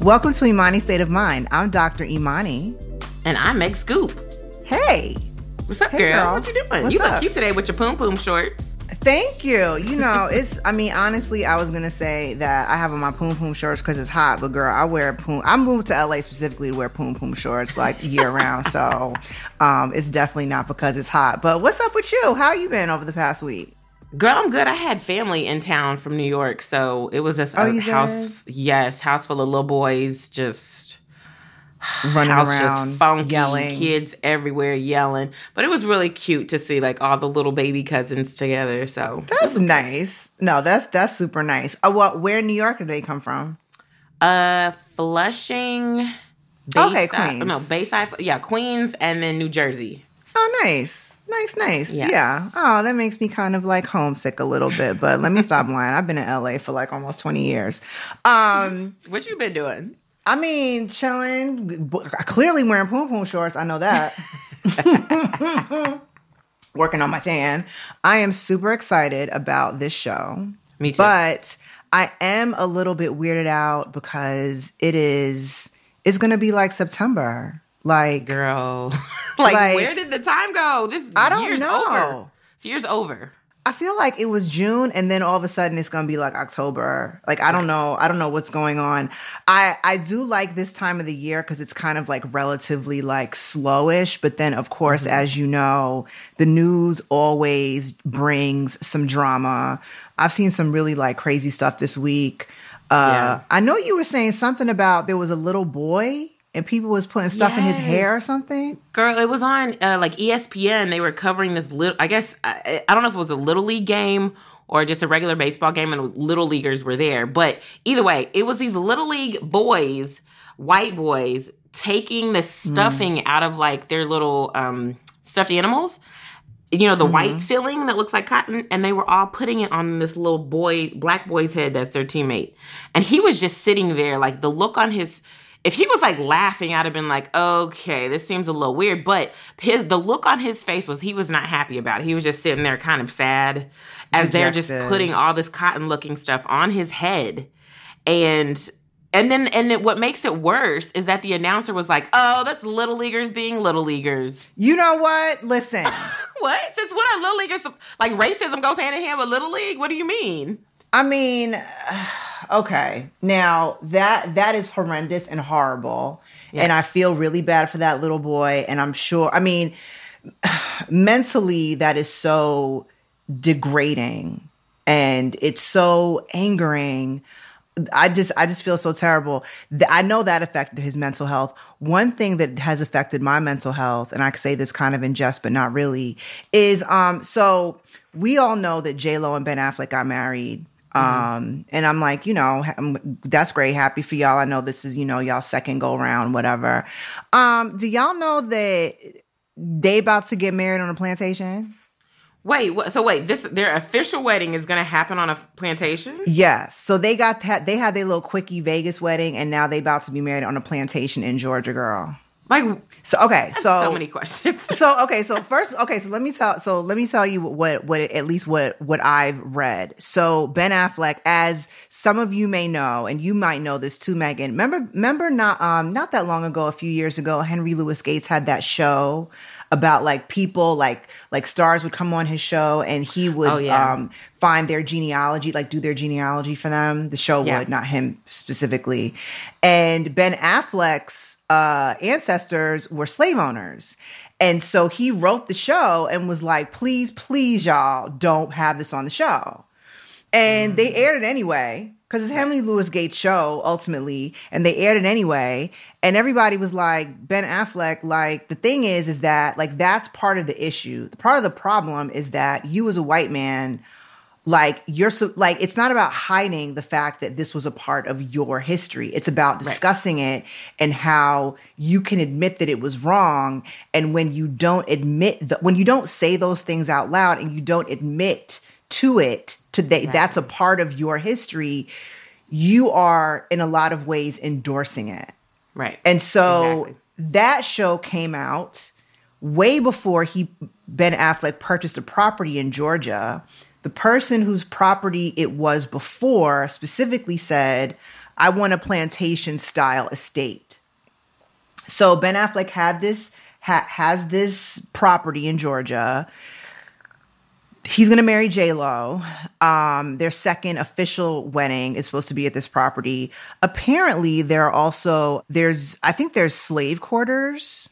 Welcome to Imani State of Mind. I'm Dr. Imani. And I'm Meg Scoop. Hey. What's up, Hey, girl? girl. What you doing? What's you look up? cute today with your poom poom shorts. Thank you. You know, it's, I mean, honestly, I was going to say that I have on my Poom Poom shorts because it's hot, but girl, I wear Poom. I moved to LA specifically to wear Poom Poom shorts like year round. So um, it's definitely not because it's hot. But what's up with you? How you been over the past week? Girl, I'm good. I had family in town from New York, so it was just Oh, a house. Yes, house full of little boys, just Running house around, just funky, yelling. kids everywhere yelling. But it was really cute to see like all the little baby cousins together. So That's nice. No, that's that's super nice. Uh, what? Where in New York did they come from? Uh, Flushing. Okay, Queens. No, Bayside. Yeah, Queens, and then New Jersey. Oh, nice. Nice, nice. Yes. Yeah. Oh, that makes me kind of like homesick a little bit, but let me stop lying. I've been in LA for like almost 20 years. Um, What you been doing? I mean, chilling, clearly wearing poom poom shorts. I know that. Working on my tan. I am super excited about this show. Me too. But I am a little bit weirded out because it is it's going to be like September. Like girl. like, Like- where did the time go? This I don't year's know. over. This year's over. I feel like it was June and then all of a sudden it's to be like October. Like I don't know, I don't know what's going on. I I do like this time of the year cuz it's kind of like relatively like slowish, but then of course as you know, the news always brings some drama. I've seen some really like crazy stuff this week. Uh Yeah. I know you were saying something about there was a little boy and people was putting stuff in his hair or something. Girl, it was on uh, like ESPN. They were covering this little, I guess, I, I don't know if it was a little league game or just a regular baseball game and little leaguers were there. But either way, it was these little league boys, white boys, taking the stuffing out of like their little um, stuffed animals. You know, the white filling that looks like cotton, and they were all putting it on this little boy, black boy's head that's their teammate. And he was just sitting there, like the look on his if he was like laughing, I'd have been like, okay, this seems a little weird. But his the look on his face was he was not happy about it. He was just sitting there kind of sad as they're just putting all this cotton looking stuff on his head. And and then and then what makes it worse is that the announcer was like, oh, that's little leaguers being little leaguers. You know what? Listen. What? Since when are little leaguers like racism goes hand in hand with little league? What do you mean? I mean, okay. Now that that is horrendous and horrible, Yeah. and I feel really bad for that little boy. And I'm sure. I mean, mentally, that is so degrading, and it's so angering. I just I just feel so terrible. I know that affected his mental health. One thing that has affected my mental health, and I say this kind of in jest, but not really, is um so we all know that J Lo and Ben Affleck got married. Um, and I'm like, you know, I'm- that's great. Happy for y'all. I know this is, you know, y'all second go round, whatever. Um, do y'all know that they about to get married on a plantation? Wait, what, so wait, this their official wedding is going to happen on a plantation? Yes. So they got that. They had their little quickie Vegas wedding, and now they about to be married on a plantation in Georgia, girl. Like So okay, so so, many questions. so okay, so first, okay, so let me tell. So let me tell you what what at least what what I've read. So Ben Affleck, as some of you may know, and you might know this too, Megan. Remember, remember not um not that long ago, a few years ago, Henry Louis Gates had that show about like people like like stars would come on his show and he would Oh, yeah. um find their genealogy like do their genealogy for them the show Yeah. would not him specifically and ben affleck's uh ancestors were slave owners and so he wrote the show and was like please please y'all don't have this on the show and they mm. aired it anyway because it's Henry Louis Gates' show ultimately, and they aired it anyway. And everybody was like, Ben Affleck, like the thing is, is that like that's part of the issue. The part of the problem is that you as a white man, like you're so like it's not about hiding the fact that this was a part of your history. It's about discussing it and how you can admit that it was wrong. And when you don't admit that, when you don't say those things out loud and you don't admit to it today that's a part of your history you are in a lot of ways endorsing it right. and so Exactly. that show came out way before he Ben Affleck purchased a property in Georgia. The person whose property it was before specifically said, I want a plantation style estate. So Ben Affleck had this ha- has this property in Georgia. He's gonna marry J Lo. Um, their second official wedding is supposed to be at this property. Apparently, there are also there's I think there's slave quarters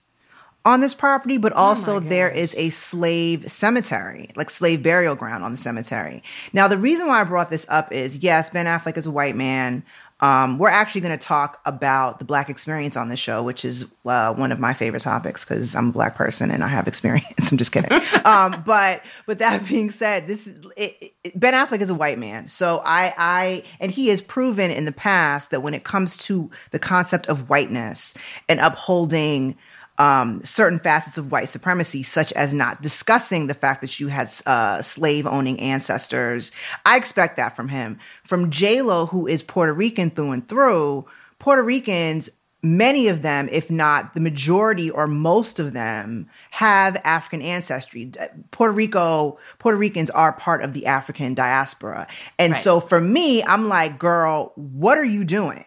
on this property, but also there is a slave cemetery, like slave burial ground on the cemetery. Now, the reason why I brought this up is yes, Ben Affleck is a white man. Um, we're actually going to talk about the black experience on this show, which is uh, one of my favorite topics because I'm a black person and I have experience. I'm just kidding. um, but but that being said, this it, it, Ben Affleck is a white man, so I I and he has proven in the past that when it comes to the concept of whiteness and upholding um, certain facets of white supremacy, such as not discussing the fact that you had uh, slave owning ancestors. I expect that from him. From J Lo, who is Puerto Rican through and through, Puerto Ricans, many of them, if not the majority or most of them, have African ancestry. Puerto Rico, Puerto Ricans are part of the African diaspora. And right. so for me, I'm like, girl, what are you doing?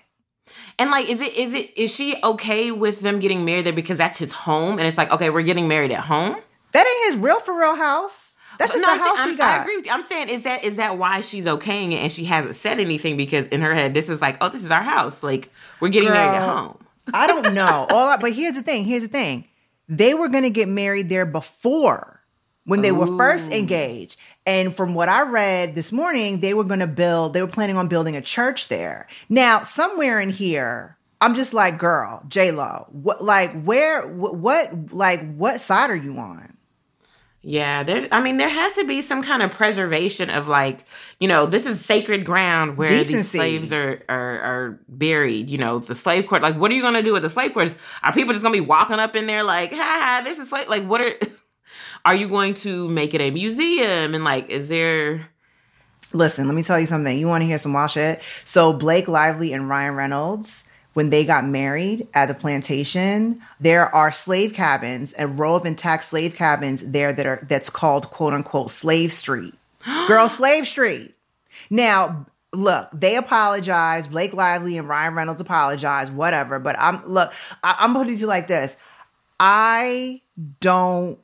And like, is it is it is she okay with them getting married there because that's his home? And it's like, okay, we're getting married at home. That ain't his real for real house. That's just no, the house saying, he got. I agree with you. I'm saying, is that is that why she's okaying it and she hasn't said anything because in her head this is like, oh, this is our house. Like we're getting Girl, married at home. I don't know. All but here's the thing. Here's the thing. They were gonna get married there before when they Ooh. were first engaged. And from what I read this morning, they were going to build, they were planning on building a church there. Now, somewhere in here, I'm just like, girl, J Lo, what, like, where, what, what, like, what side are you on? Yeah, there. I mean, there has to be some kind of preservation of like, you know, this is sacred ground where Decency. these slaves are, are are buried. You know, the slave court. Like, what are you going to do with the slave courts? Are people just going to be walking up in there like, ha, this is slave? Like, what are? Are you going to make it a museum? And like, is there. Listen, let me tell you something. You want to hear some wild shit? So, Blake Lively and Ryan Reynolds, when they got married at the plantation, there are slave cabins, a row of intact slave cabins there that are that's called quote unquote slave street. Girl, slave street. Now, look, they apologize. Blake Lively and Ryan Reynolds apologize, whatever. But I'm look, I, I'm putting it to you like this. I don't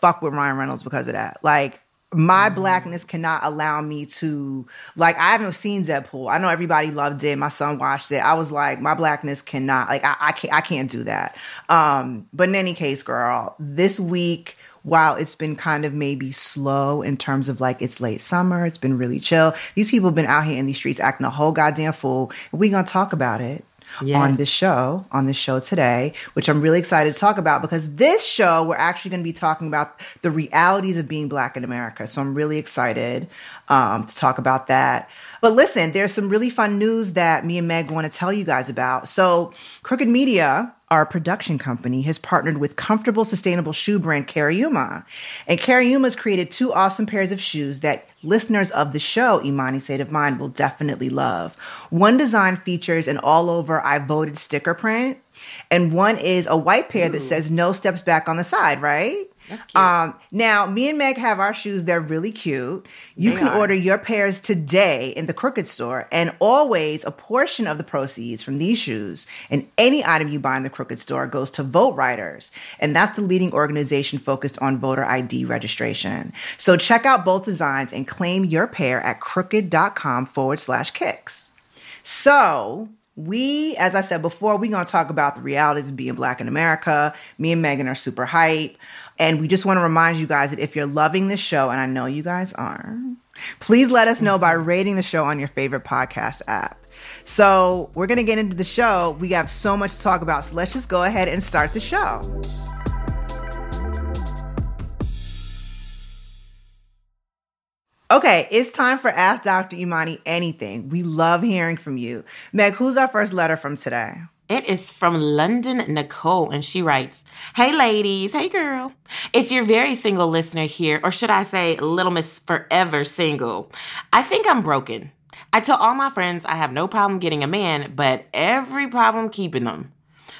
fuck with Ryan Reynolds because of that. Like my mm-hmm. blackness cannot allow me to like I haven't seen Deadpool. I know everybody loved it. My son watched it. I was like, my blackness cannot like I, I can't I can't do that. Um, but in any case, girl, this week while it's been kind of maybe slow in terms of like it's late summer, it's been really chill. These people have been out here in these streets acting a whole goddamn fool. And we gonna talk about it yes. on this show, on this show today, which I'm really excited to talk about because this show, we're actually going to be talking about the realities of being Black in America. So I'm really excited um, to talk about that. But listen, there's some really fun news that me and Meg want to tell you guys about. So, Crooked Media, our production company, has partnered with comfortable, sustainable shoe brand Cariuma. And Cariuma has created two awesome pairs of shoes that listeners of the show, Imani State of Mind, will definitely love. One design features an all over I voted sticker print, and one is a white pair Ooh. that says no steps back on the side, right? That's cute. Um, now, me and Meg have our shoes. They're really cute. You they can are. order your pairs today in the Crooked store, and always a portion of the proceeds from these shoes and any item you buy in the Crooked store goes to Vote Riders, and that's the leading organization focused on voter ID registration. So check out both designs and claim your pair at crooked.com forward slash kicks. So we, as I said before, we're going to talk about the realities of being black in America. Me and Megan are super hype. And we just want to remind you guys that if you're loving this show, and I know you guys are, please let us know by mm-hmm. rating the show on your favorite podcast app. So we're going to get into the show. We have so much to talk about. So let's just go ahead and start the show. Okay, it's time for Ask Dr. Imani Anything. We love hearing from you. Meg, who's our first letter from today? It is from London Nicole, and she writes Hey, ladies. Hey, girl. It's your very single listener here, or should I say, Little Miss Forever Single. I think I'm broken. I tell all my friends I have no problem getting a man, but every problem keeping them.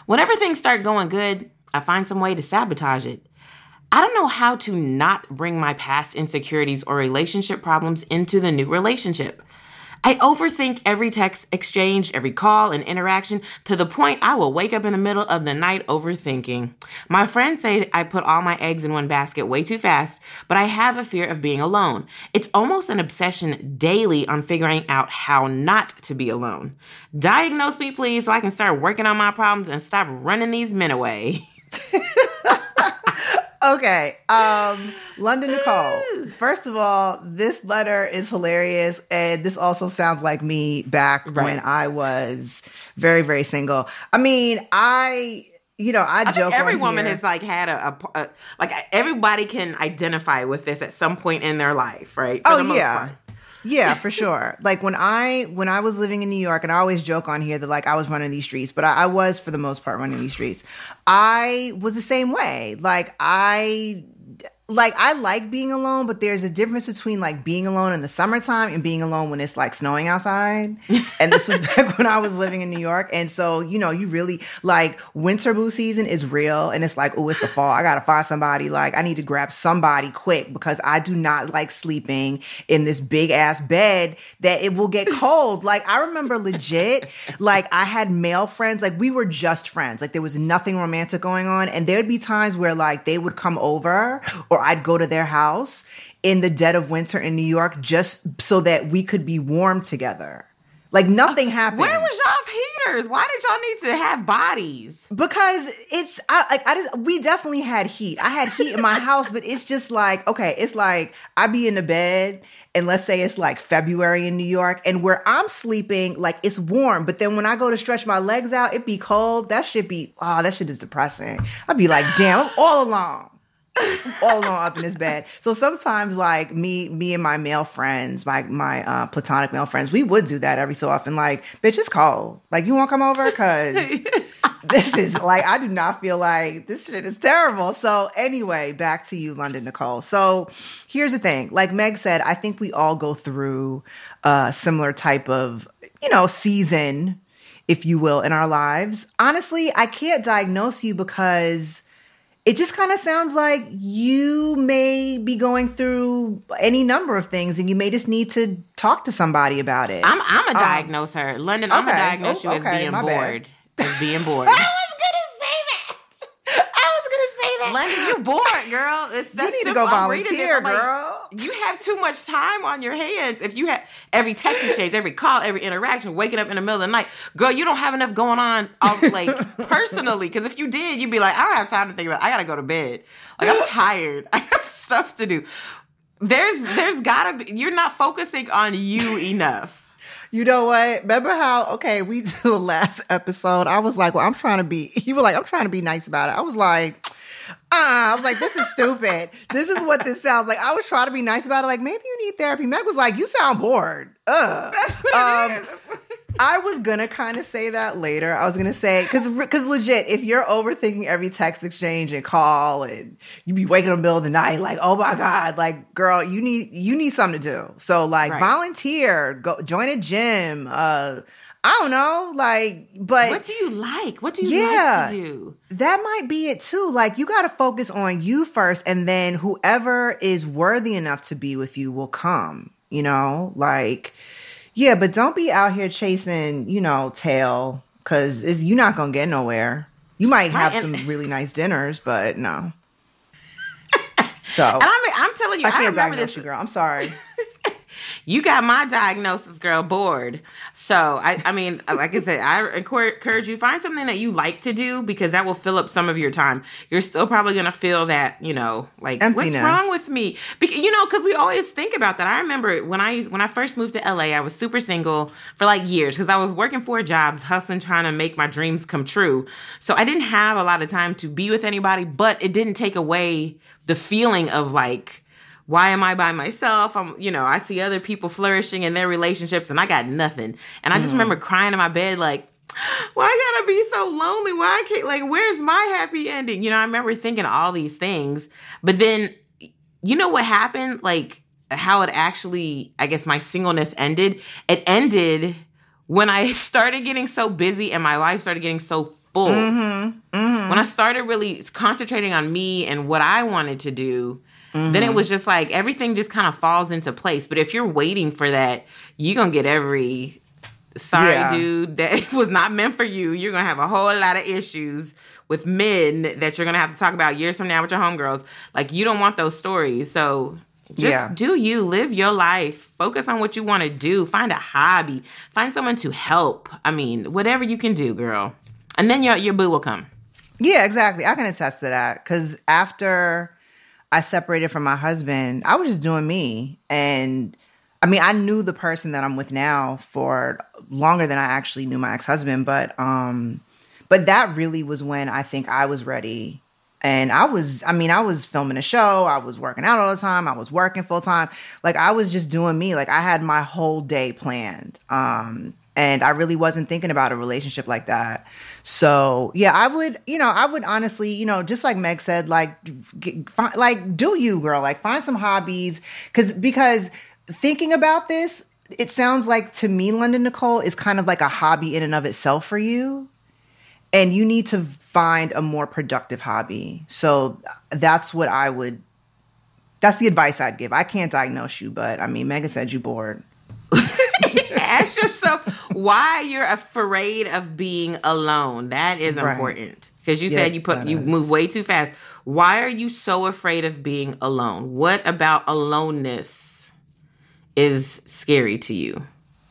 Whenever things start going good, I find some way to sabotage it. I don't know how to not bring my past insecurities or relationship problems into the new relationship. I overthink every text exchange, every call and interaction to the point I will wake up in the middle of the night overthinking. My friends say I put all my eggs in one basket way too fast, but I have a fear of being alone. It's almost an obsession daily on figuring out how not to be alone. Diagnose me, please, so I can start working on my problems and stop running these men away. okay. Um, London Nicole. First of all, this letter is hilarious. And this also sounds like me back right. when I was very, very single. I mean, I you know, I, I joke. every woman here. has like had a, a, a, like everybody can identify with this at some point in their life, right? For oh yeah. Part. Yeah, for sure. like when I when I was living in New York, and I always joke on here that like I was running these streets, but I, I was for the most part running these streets. I was the same way. Like I like I like being alone, but there's a difference between like being alone in the summertime and being alone when it's like snowing outside. and this was back when I was living in New York. And so, you know, you really like winter boo season is real. And it's like, oh, it's the fall. I gotta find somebody. Like, I need to grab somebody quick because I do not like sleeping in this big ass bed that it will get cold. like, I remember legit, like I had male friends, like we were just friends. Like there was nothing romantic going on. And there'd be times where like they would come over or or I'd go to their house in the dead of winter in New York just so that we could be warm together. Like nothing happened. Where was y'all's heaters? Why did y'all need to have bodies? Because it's I like I just we definitely had heat. I had heat in my house, but it's just like okay, it's like I be in the bed and let's say it's like February in New York and where I'm sleeping like it's warm, but then when I go to stretch my legs out, it be cold. That should be oh, that shit is depressing. I'd be like, damn, I'm all alone all alone up in his bed. So sometimes, like me, me and my male friends, my my uh, platonic male friends, we would do that every so often. Like, bitch, it's cold. Like, you want to come over? Cause this is like I do not feel like this shit is terrible. So anyway, back to you, London Nicole. So here's the thing. Like Meg said, I think we all go through a similar type of you know season, if you will, in our lives. Honestly, I can't diagnose you because it just kind of sounds like you may be going through any number of things and you may just need to talk to somebody about it. I'm I'm a um, diagnose her. London, I'm gonna diagnose oh, you okay, as being bored. Bad. As being bored. I was gonna say that. I was gonna say that. London, You're bored, girl. It's you need to go volunteer, girl. You have too much time on your hands. If you have every text exchange, every call, every interaction, waking up in the middle of the night, girl, you don't have enough going on, um, like personally. Because if you did, you'd be like, I don't have time to think about. It. I gotta go to bed. Like I'm tired. I have stuff to do. There's there's gotta be. You're not focusing on you enough. You know what? Remember how, okay, we did the last episode. I was like, well, I'm trying to be, you were like, I'm trying to be nice about it. I was like, ah, I was like, this is stupid. this is what this sounds like. I was trying to be nice about it. Like, maybe you need therapy. Meg was like, you sound bored. Ugh. Um. I was gonna kind of say that later. I was gonna say because because legit, if you're overthinking every text exchange and call, and you be waking up in the middle of the night, like oh my god, like girl, you need you need something to do. So like right. volunteer, go join a gym. Uh, I don't know, like, but what do you like? What do you yeah, like to do? That might be it too. Like, you got to focus on you first, and then whoever is worthy enough to be with you will come. You know, like, yeah, but don't be out here chasing, you know, tail because you're not gonna get nowhere. You might have right, some really nice dinners, but no. So, and I mean, I'm telling you, I, can't I remember this. You, girl. I'm sorry. You got my diagnosis, girl, bored. So I, I mean, like I said, I encourage you find something that you like to do because that will fill up some of your time. You're still probably gonna feel that, you know, like Emptiness. what's wrong with me? Because you know, because we always think about that. I remember when I when I first moved to LA, I was super single for like years because I was working four jobs, hustling, trying to make my dreams come true. So I didn't have a lot of time to be with anybody, but it didn't take away the feeling of like why am I by myself? I'm, you know, I see other people flourishing in their relationships and I got nothing. And I just mm-hmm. remember crying in my bed like, why I gotta be so lonely? Why I can't like where's my happy ending? You know, I remember thinking all these things. But then you know what happened? Like how it actually, I guess my singleness ended. It ended when I started getting so busy and my life started getting so full. Mm-hmm. Mm-hmm. When I started really concentrating on me and what I wanted to do, mm-hmm. then it was just like everything just kind of falls into place. But if you're waiting for that, you're gonna get every sorry yeah. dude that was not meant for you. You're gonna have a whole lot of issues with men that you're gonna have to talk about years from now with your homegirls. Like you don't want those stories. So just yeah. do you live your life. Focus on what you want to do. Find a hobby. Find someone to help. I mean, whatever you can do, girl. And then your your boo will come. Yeah, exactly. I can attest to that because after I separated from my husband, I was just doing me. And I mean, I knew the person that I'm with now for longer than I actually knew my ex husband, but um, but that really was when I think I was ready. And I was, I mean, I was filming a show. I was working out all the time. I was working full time. Like I was just doing me. Like I had my whole day planned. Um, and I really wasn't thinking about a relationship like that. So yeah, I would, you know, I would honestly, you know, just like Meg said, like, get, find, like do you, girl, like find some hobbies, because because thinking about this, it sounds like to me, London Nicole is kind of like a hobby in and of itself for you, and you need to find a more productive hobby. So that's what I would. That's the advice I'd give. I can't diagnose you, but I mean, Megan said you bored. Ask yourself why you're afraid of being alone. That is right. important because you said you put you is. move way too fast. Why are you so afraid of being alone? What about aloneness is scary to you?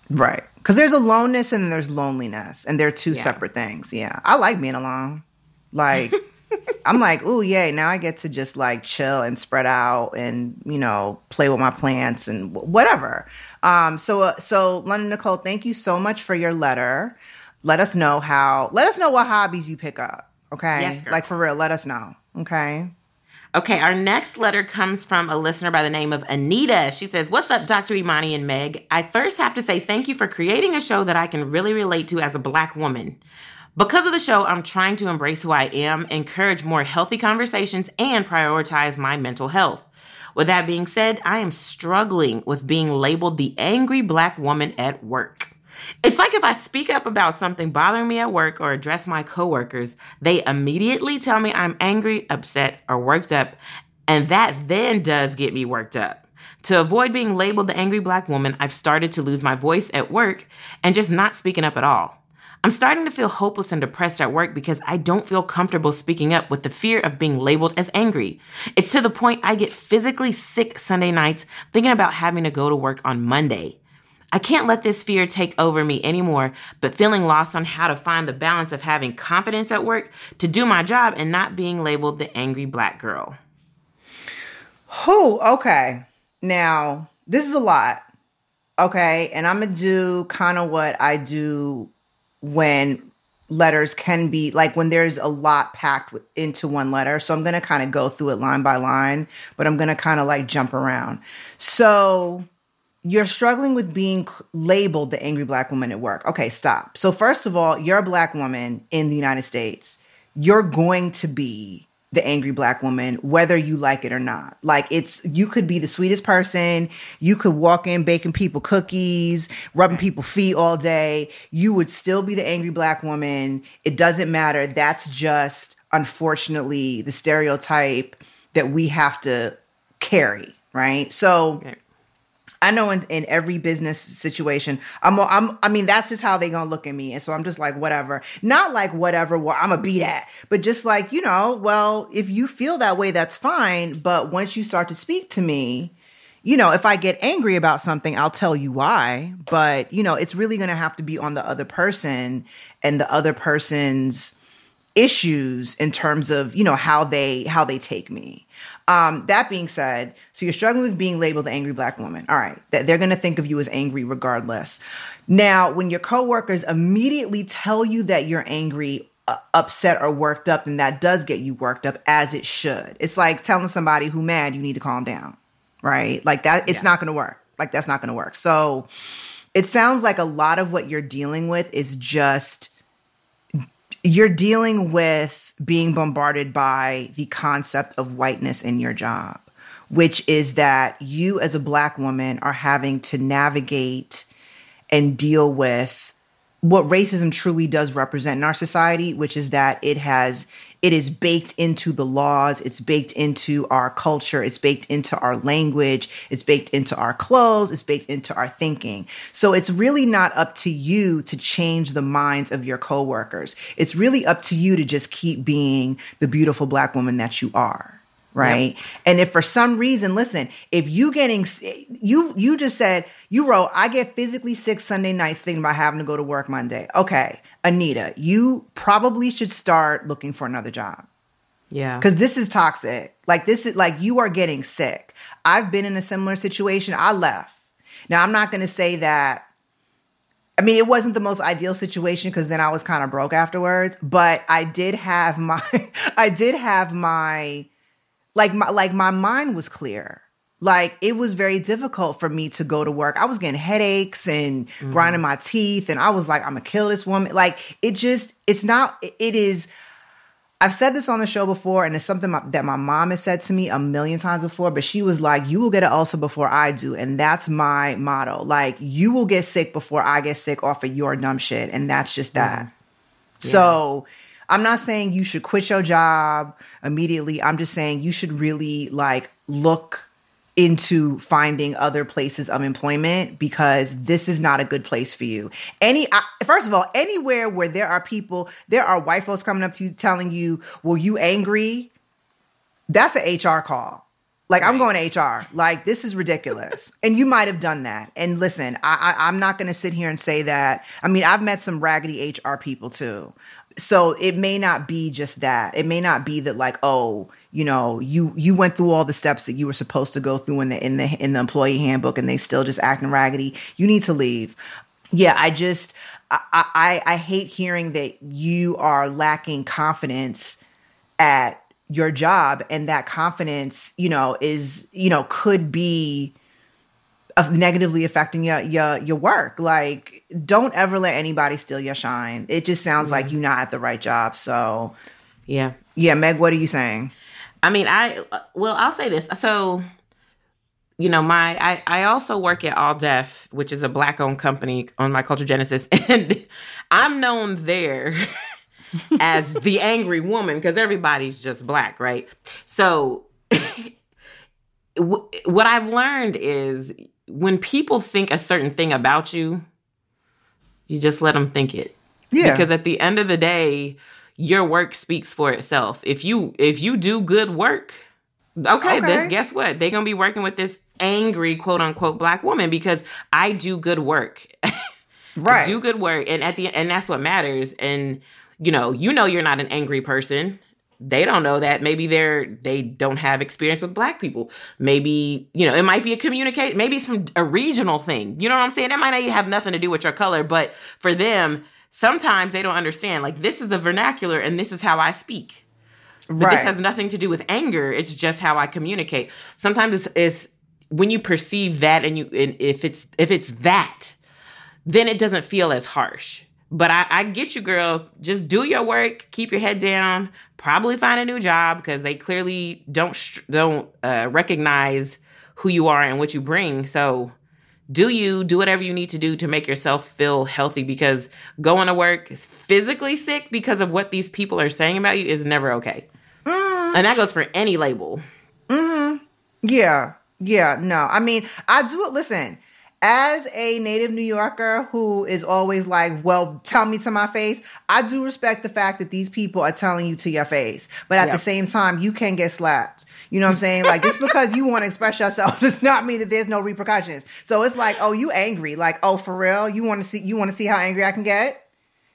Right. Because there's aloneness and there's loneliness, and they're two yeah. separate things. Yeah. I like being alone. Like, I'm like, oh yay! Now I get to just like chill and spread out, and you know, play with my plants and whatever. Um, so, uh, so London Nicole, thank you so much for your letter. Let us know how. Let us know what hobbies you pick up. Okay, yes, like for real. Let us know. Okay. Okay, our next letter comes from a listener by the name of Anita. She says, What's up, Dr. Imani and Meg? I first have to say thank you for creating a show that I can really relate to as a Black woman. Because of the show, I'm trying to embrace who I am, encourage more healthy conversations, and prioritize my mental health. With that being said, I am struggling with being labeled the angry black woman at work. It's like if I speak up about something bothering me at work or address my coworkers, they immediately tell me I'm angry, upset, or worked up, and that then does get me worked up. To avoid being labeled the angry black woman, I've started to lose my voice at work and just not speaking up at all. I'm starting to feel hopeless and depressed at work because I don't feel comfortable speaking up with the fear of being labeled as angry. It's to the point I get physically sick Sunday nights thinking about having to go to work on Monday. I can't let this fear take over me anymore, but feeling lost on how to find the balance of having confidence at work to do my job and not being labeled the angry black girl. Who? Okay. Now, this is a lot. Okay. And I'm going to do kind of what I do when letters can be like when there's a lot packed into one letter. So I'm going to kind of go through it line by line, but I'm going to kind of like jump around. So you're struggling with being labeled the angry black woman at work. Okay, stop. So first of all, you're a black woman in the United States. You're going to be the angry black woman, whether you like it or not. Like it's, you could be the sweetest person. You could walk in baking people cookies, rubbing people feet all day. You would still be the angry black woman. It doesn't matter. That's just, unfortunately, the stereotype that we have to carry. Right. So, okay. I know in, in every business situation, I'm, I'm, I mean, that's just how they gonna look at me. And so I'm just like, whatever. Not like whatever, well, I'm gonna be that, but just like, you know, well, if you feel that way, that's fine. But once you start to speak to me, you know, if I get angry about something, I'll tell you why. But, you know, it's really gonna have to be on the other person and the other person's issues in terms of, you know, how they, how they take me. Um, that being said, so you're struggling with being labeled the angry black woman. All right, they're going to think of you as angry regardless. Now, when your coworkers immediately tell you that you're angry, uh, upset, or worked up, then that does get you worked up as it should. It's like telling somebody who mad you need to calm down, right? Like that, it's yeah. not going to work. Like that's not going to work. So it sounds like a lot of what you're dealing with is just you're dealing with being bombarded by the concept of whiteness in your job, which is that you as a black woman are having to navigate and deal with what racism truly does represent in our society, which is that it has it is baked into the laws, it's baked into our culture, it's baked into our language, it's baked into our clothes, it's baked into our thinking. So it's really not up to you to change the minds of your coworkers. It's really up to you to just keep being the beautiful black woman that you are right? Yep. and if for some reason listen if you getting you you just said you wrote i get physically sick sunday nights thinking about having to go to work monday. Okay anita you probably should start looking for another job. Yeah. Because this is toxic. Like this is like you are getting sick. I've been in a similar situation. I left. Now i'm not going to say that I mean, it wasn't the most ideal situation because then I was kind of broke afterwards, but I did have my, I did have my like my like my mind was clear like it was very difficult for me to go to work. I was getting headaches and mm-hmm. grinding my teeth and I was like I'm going to kill this woman. Like it just it's not it is I've said this on the show before and it's something my, that my mom has said to me a million times before, but she was like you will get an ulcer before I do and that's my motto. Like you will get sick before I get sick off of your dumb shit and that's just that. Mm-hmm. Yeah. So I'm not saying you should quit your job immediately. I'm just saying you should really like look into finding other places of employment because this is not a good place for you. Any I, first of all, anywhere where there are people, there are white folks coming up to you telling you, "Well, you angry?" That's an HR call. Like right. I'm going to HR. Like this is ridiculous, and you might have done that. And listen, I, I I'm not going to sit here and say that. I mean, I've met some raggedy HR people too so it may not be just that. It may not be that like oh you know you you went through all the steps that you were supposed to go through in the in the in the employee handbook and they still just acting raggedy. You need to leave. Yeah i just i i, I hate hearing that you are lacking confidence at your job and that confidence you know is you know could be of negatively affecting your your your work. Like, don't ever let anybody steal your shine. It just sounds like you're not at the right job. So, yeah, yeah. Meg, what are you saying? I mean, I well, I'll say this. So, you know, my I I also work at All Def, which is a black owned company on my Culture Genesis, and I'm known there. as the angry woman because everybody's just black, right? So what I've learned is when people think a certain thing about you, you just let them think it. Yeah. Because at the end of the day, your work speaks for itself. If you if you do good work, okay, okay. Then guess what? They're gonna be working with this angry quote unquote black woman because I do good work. right. I do good work. And at the and that's what matters. And you know, you know you're not an angry person they don't know that. Maybe they're they don't have experience with black people. Maybe you know it might be a communicate maybe it's from a regional thing. You know what i'm saying? It might not have nothing to do with your color but for them sometimes they don't understand. Like this is the vernacular and this is how i speak. But right. this has nothing to do with anger. It's just how i communicate. Sometimes it's, it's when you perceive that and you and if it's if it's that then it doesn't feel as harsh but I, I get you, girl. Just do your work, keep your head down. Probably find a new job because they clearly don't don't uh, recognize who you are and what you bring. So do you do whatever you need to do to make yourself feel healthy because going to work is physically sick because of what these people are saying about you is never okay. Mm. And that goes for any label. Mm-hmm. Yeah. Yeah. No. I mean, I do it. listen as a native New Yorker who is always like, well, tell me to my face, I do respect the fact that these people are telling you to your face. But at yep. the same time, you can get slapped. You know what I'm saying? Like, just because you want to express yourself does not mean that there's no repercussions. So it's like, oh, you angry. Like, oh, for real? You want to see, you want to see how angry I can get?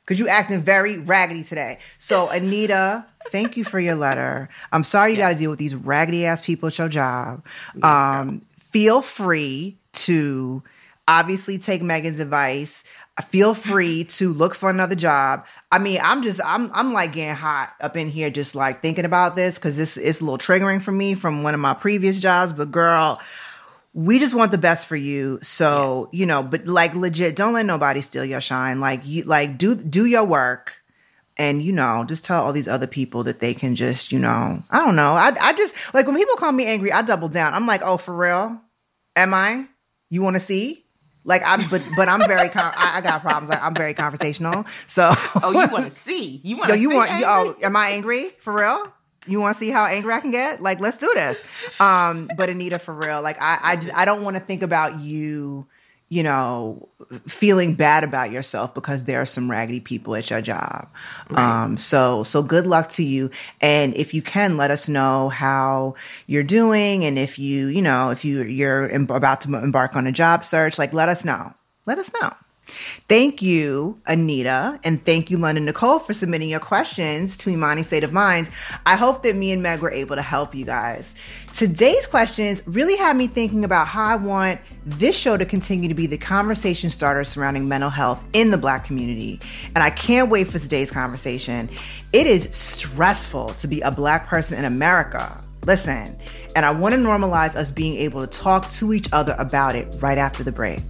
Cause you acting very raggedy today. So Anita, thank you for your letter. I'm sorry you yes. got to deal with these raggedy ass people at your job. Yes, um, feel free to obviously take Megan's advice. Feel free to look for another job. I mean, I'm just I'm I'm like getting hot up in here just like thinking about this because this is a little triggering for me from one of my previous jobs. But girl, we just want the best for you. So, yes. you know, but like legit, don't let nobody steal your shine. Like you like do do your work and you know just tell all these other people that they can just you know i don't know i, I just like when people call me angry i double down i'm like oh for real am i you want to see Like I'm, but but I'm very. Con- I, I got problems. Like I'm very conversational. So oh, you want to see? You want? Yo, you want? Angry? Oh, am I angry for real? You want to see how angry I can get? Like, let's do this. Um, but Anita, for real, like I, I just I don't want to think about you you know, feeling bad about yourself because there are some raggedy people at your job. Right. Um, so, so good luck to you. And if you can, let us know how you're doing. And if you, you know, if you, you're about to embark on a job search, like, let us know. Let us know. Thank you, Anita, and thank you, London Nicole, for submitting your questions to Imani State of Mind. I hope that me and Meg were able to help you guys. Today's questions really had me thinking about how I want this show to continue to be the conversation starter surrounding mental health in the Black community. And I can't wait for today's conversation. It is stressful to be a Black person in America. Listen, and I want to normalize us being able to talk to each other about it right after the break.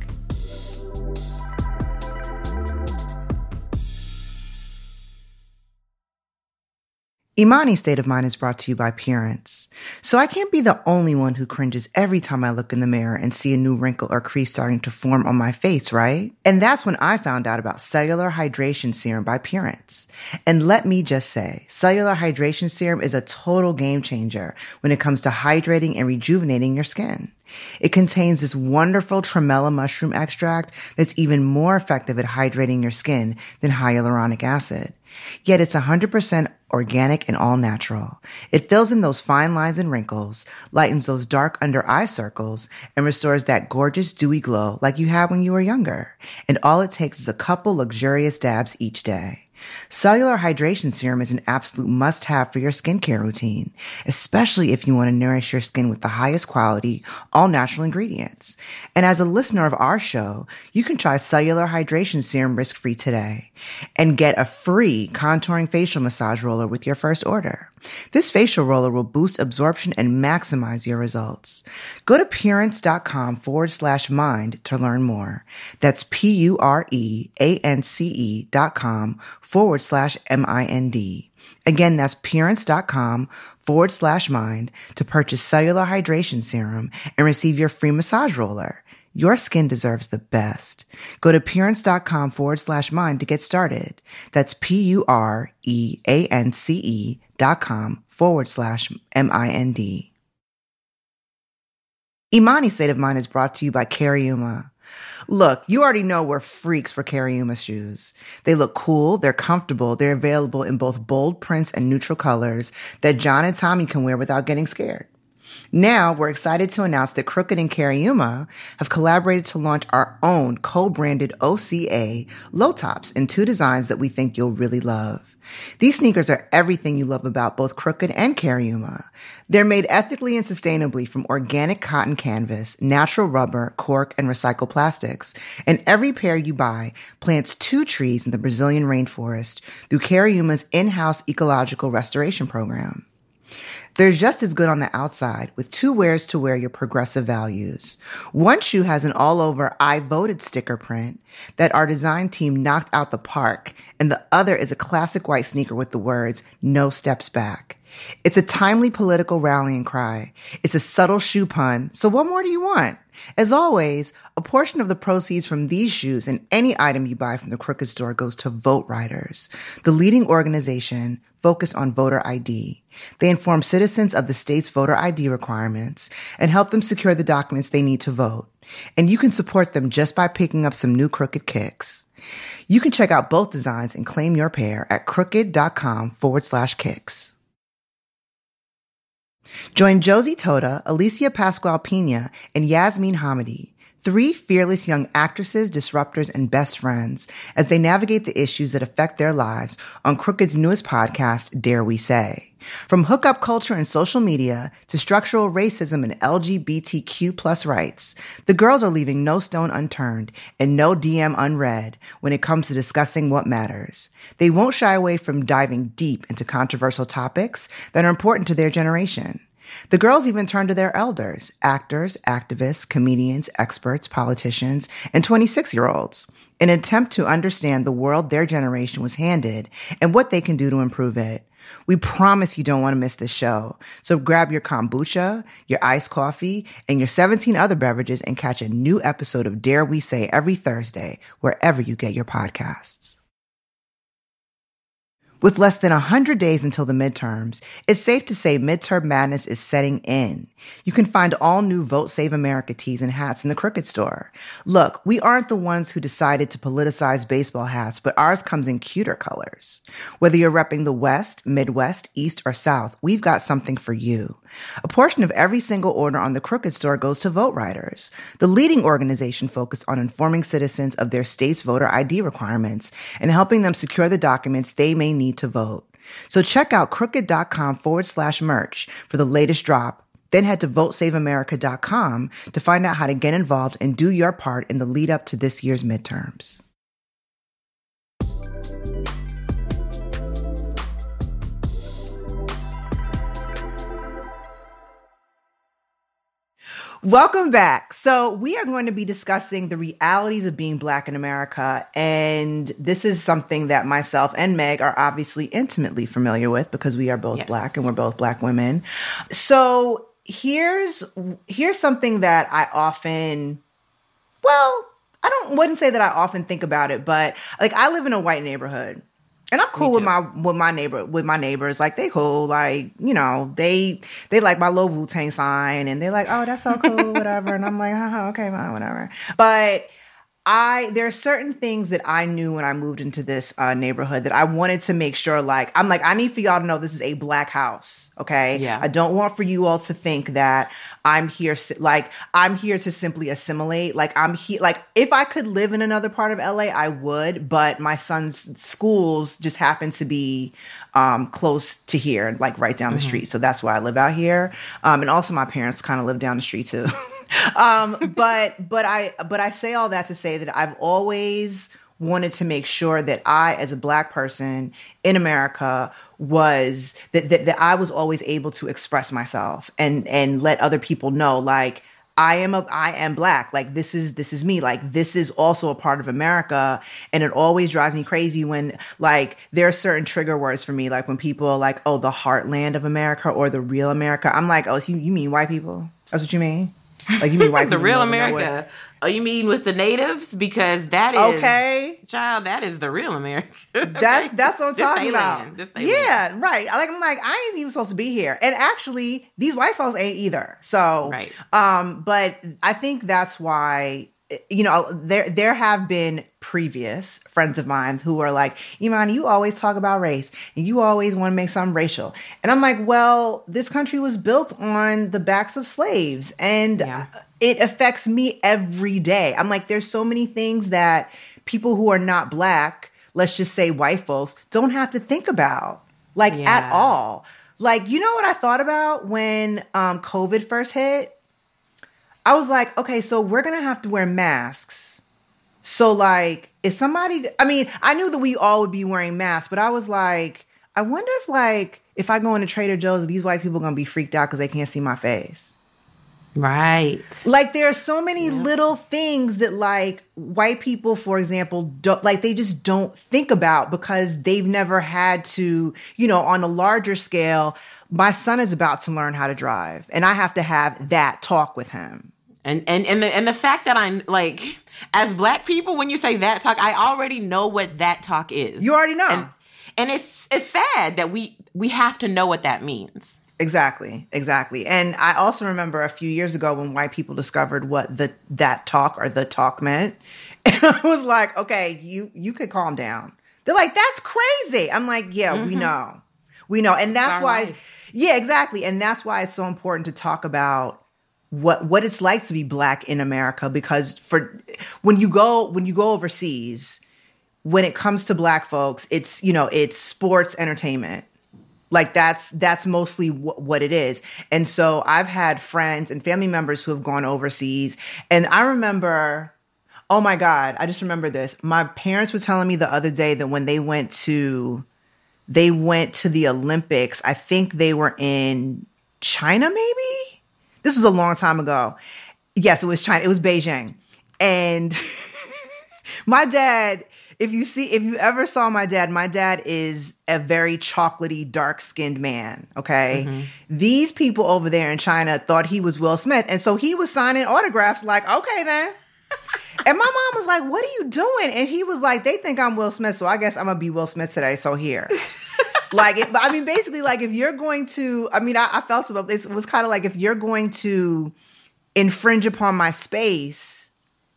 Imani's State of Mind is brought to you by Pureance. So I can't be the only one who cringes every time I look in the mirror and see a new wrinkle or crease starting to form on my face, right? And that's when I found out about Cellular Hydration Serum by Pureance. And let me just say, Cellular Hydration Serum is a total game changer when it comes to hydrating and rejuvenating your skin. It contains this wonderful tremella mushroom extract that's even more effective at hydrating your skin than hyaluronic acid. Yet it's 100% organic and all natural. It fills in those fine lines and wrinkles, lightens those dark under eye circles, and restores that gorgeous dewy glow like you had when you were younger. And all it takes is a couple luxurious dabs each day. Cellular hydration serum is an absolute must have for your skincare routine, especially if you want to nourish your skin with the highest quality, all natural ingredients. And as a listener of our show, you can try cellular hydration serum risk free today and get a free contouring facial massage roller with your first order. This facial roller will boost absorption and maximize your results. Go to Pureance.com forward slash mind to learn more. That's P-U-R-E-A-N-C-E dot com forward slash M-I-N-D. Again, that's Pureance.com forward slash mind to purchase cellular hydration serum and receive your free massage roller. Your skin deserves the best. Go to Pureance.com forward slash mind to get started. That's P-U-R-E-A-N-C-E dot com forward slash M-I-N-D. Imani State of Mind is brought to you by Cariuma. Look, you already know we're freaks for Cariuma shoes. They look cool, they're comfortable, they're available in both bold prints and neutral colors that John and Tommy can wear without getting scared. Now we're excited to announce that Crooked and Cariuma have collaborated to launch our own co-branded OCA low tops in two designs that we think you'll really love. These sneakers are everything you love about both Crooked and Cariuma. They're made ethically and sustainably from organic cotton canvas, natural rubber, cork, and recycled plastics. And every pair you buy plants two trees in the Brazilian rainforest through Cariuma's in-house ecological restoration program. They're just as good on the outside with two wears to wear your progressive values. One shoe has an all over I voted sticker print that our design team knocked out the park. And the other is a classic white sneaker with the words no steps back. It's a timely political rallying cry. It's a subtle shoe pun. So what more do you want? As always, a portion of the proceeds from these shoes and any item you buy from the Crooked Store goes to Vote Riders, the leading organization focused on voter ID. They inform citizens of the state's voter ID requirements and help them secure the documents they need to vote. And you can support them just by picking up some new Crooked kicks. You can check out both designs and claim your pair at crooked.com forward slash kicks. Join Josie Totah, Alicia Pascual Pina, and Yasmin Hamidi Three fearless young actresses, disruptors, and best friends as they navigate the issues that affect their lives on Crooked's newest podcast, Dare We Say. From hookup culture and social media to structural racism and LGBTQ plus rights, the girls are leaving no stone unturned and no DM unread when it comes to discussing what matters. They won't shy away from diving deep into controversial topics that are important to their generation. The girls even turned to their elders, actors, activists, comedians, experts, politicians, and 26 year olds in an attempt to understand the world their generation was handed and what they can do to improve it. We promise you don't want to miss this show. So grab your kombucha, your iced coffee, and your 17 other beverages and catch a new episode of Dare We Say every Thursday, wherever you get your podcasts. With less than 100 days until the midterms, it's safe to say midterm madness is setting in. You can find all new Vote Save America tees and hats in the Crooked store. Look, we aren't the ones who decided to politicize baseball hats, but ours comes in cuter colors. Whether you're repping the West, Midwest, East, or South, we've got something for you. A portion of every single order on the Crooked store goes to Vote Riders, the leading organization focused on informing citizens of their state's voter ID requirements and helping them secure the documents they may need to vote. So check out crooked.com forward slash merch for the latest drop. Then head to votesaveamerica.com to find out how to get involved and do your part in the lead up to this year's midterms. Welcome back. So, we are going to be discussing the realities of being Black in America. And this is something that myself and Meg are obviously intimately familiar with because we are both Yes. Black and we're both Black women. So, here's here's something that I often well, I don't wouldn't say that I often think about it, but like I live in a white neighborhood. And I'm cool with my with my neighbor with my neighbors. Like they cool. Like, you know, they they like my little Wu Tang sign and they're like, oh, that's so cool, whatever. And I'm like, haha, okay, fine, whatever. But I there are certain things that I knew when I moved into this uh, neighborhood that I wanted to make sure like I'm like I need for y'all to know this is a black house, okay? Yeah. I don't want for you all to think that I'm here like I'm here to simply assimilate. Like I'm here like if I could live in another part of LA, I would, but my son's schools just happen to be um close to here, like right down the street. So that's why I live out here. Um and also my parents kind of live down the street too. um but but I but I say all that to say that I've always wanted to make sure that I, as a black person in America, was that, that that I was always able to express myself and and let other people know like I am a I am black. Like this is this is me. Like this is also a part of America. And it always drives me crazy when like there are certain trigger words for me. Like when people are like, oh, the heartland of America or the real America. I'm like, oh, so you, you mean white people? That's what you mean? Like you mean white the real know- know what- America. Oh, you mean with the natives? Because that is Okay. child. That is the real America. That's that's what I'm talking about. land. Yeah, right. I Like I'm like I ain't even supposed to be here, and actually these white folks ain't either. So, Right. Um, but I think that's why you know there there have been previous friends of mine who are like, Iman, you always talk about race and you always want to make something racial, and I'm like, well, this country was built on the backs of slaves, and Yeah. it affects me every day. I'm like, there's so many things that people who are not black, let's just say white folks, don't have to think about, like at all. Like, you know what I thought about when um, COVID first hit? I was like, okay, so we're gonna have to wear masks. So, like, is somebody, I mean, I knew that we all would be wearing masks, but I was like, I wonder if, like, if I go into Trader Joe's, these white people gonna be freaked out because they can't see my face. right. Like there are so many little things that like white people, for example, don't like they just don't think about because they've never had to, you know, on a larger scale. My son is about to learn how to drive, and I have to have that talk with him. And and and the and the fact that I'm like, as black people, when you say that talk, I already know what that talk is. You already know. and, and it's it's sad that we we have to know what that means. Exactly, exactly. And I also remember a few years ago when white people discovered what the that talk or the talk meant. And I was like, okay, you you could calm down. They're like, that's crazy. I'm like, yeah, we mm-hmm. know. We know. And that's why life. Yeah, exactly. And that's why it's so important to talk about what what it's like to be black in America because for when you go when you go overseas, when it comes to black folks, it's, you know, it's sports entertainment. Like that's that's mostly w- what it is. And so i've had friends and family members who have gone overseas and i remember oh my god i just remember this. My parents were telling me the other day that when they went to they went to the olympics i think they were in china maybe this was a long time ago yes it was china it was beijing and my dad if you see if you ever saw my dad, my dad is a very chocolatey, dark-skinned man, okay? Mm-hmm. These people over there in China thought he was Will Smith, and so he was signing autographs like, "Okay then." and my mom was like, "What are you doing?" And he was like, "They think I'm Will Smith, so I guess I'm gonna be Will Smith today." So here. like it, but I mean, basically, like if you're going to, I mean, I, I felt about this. It was kind of like if you're going to infringe upon my space,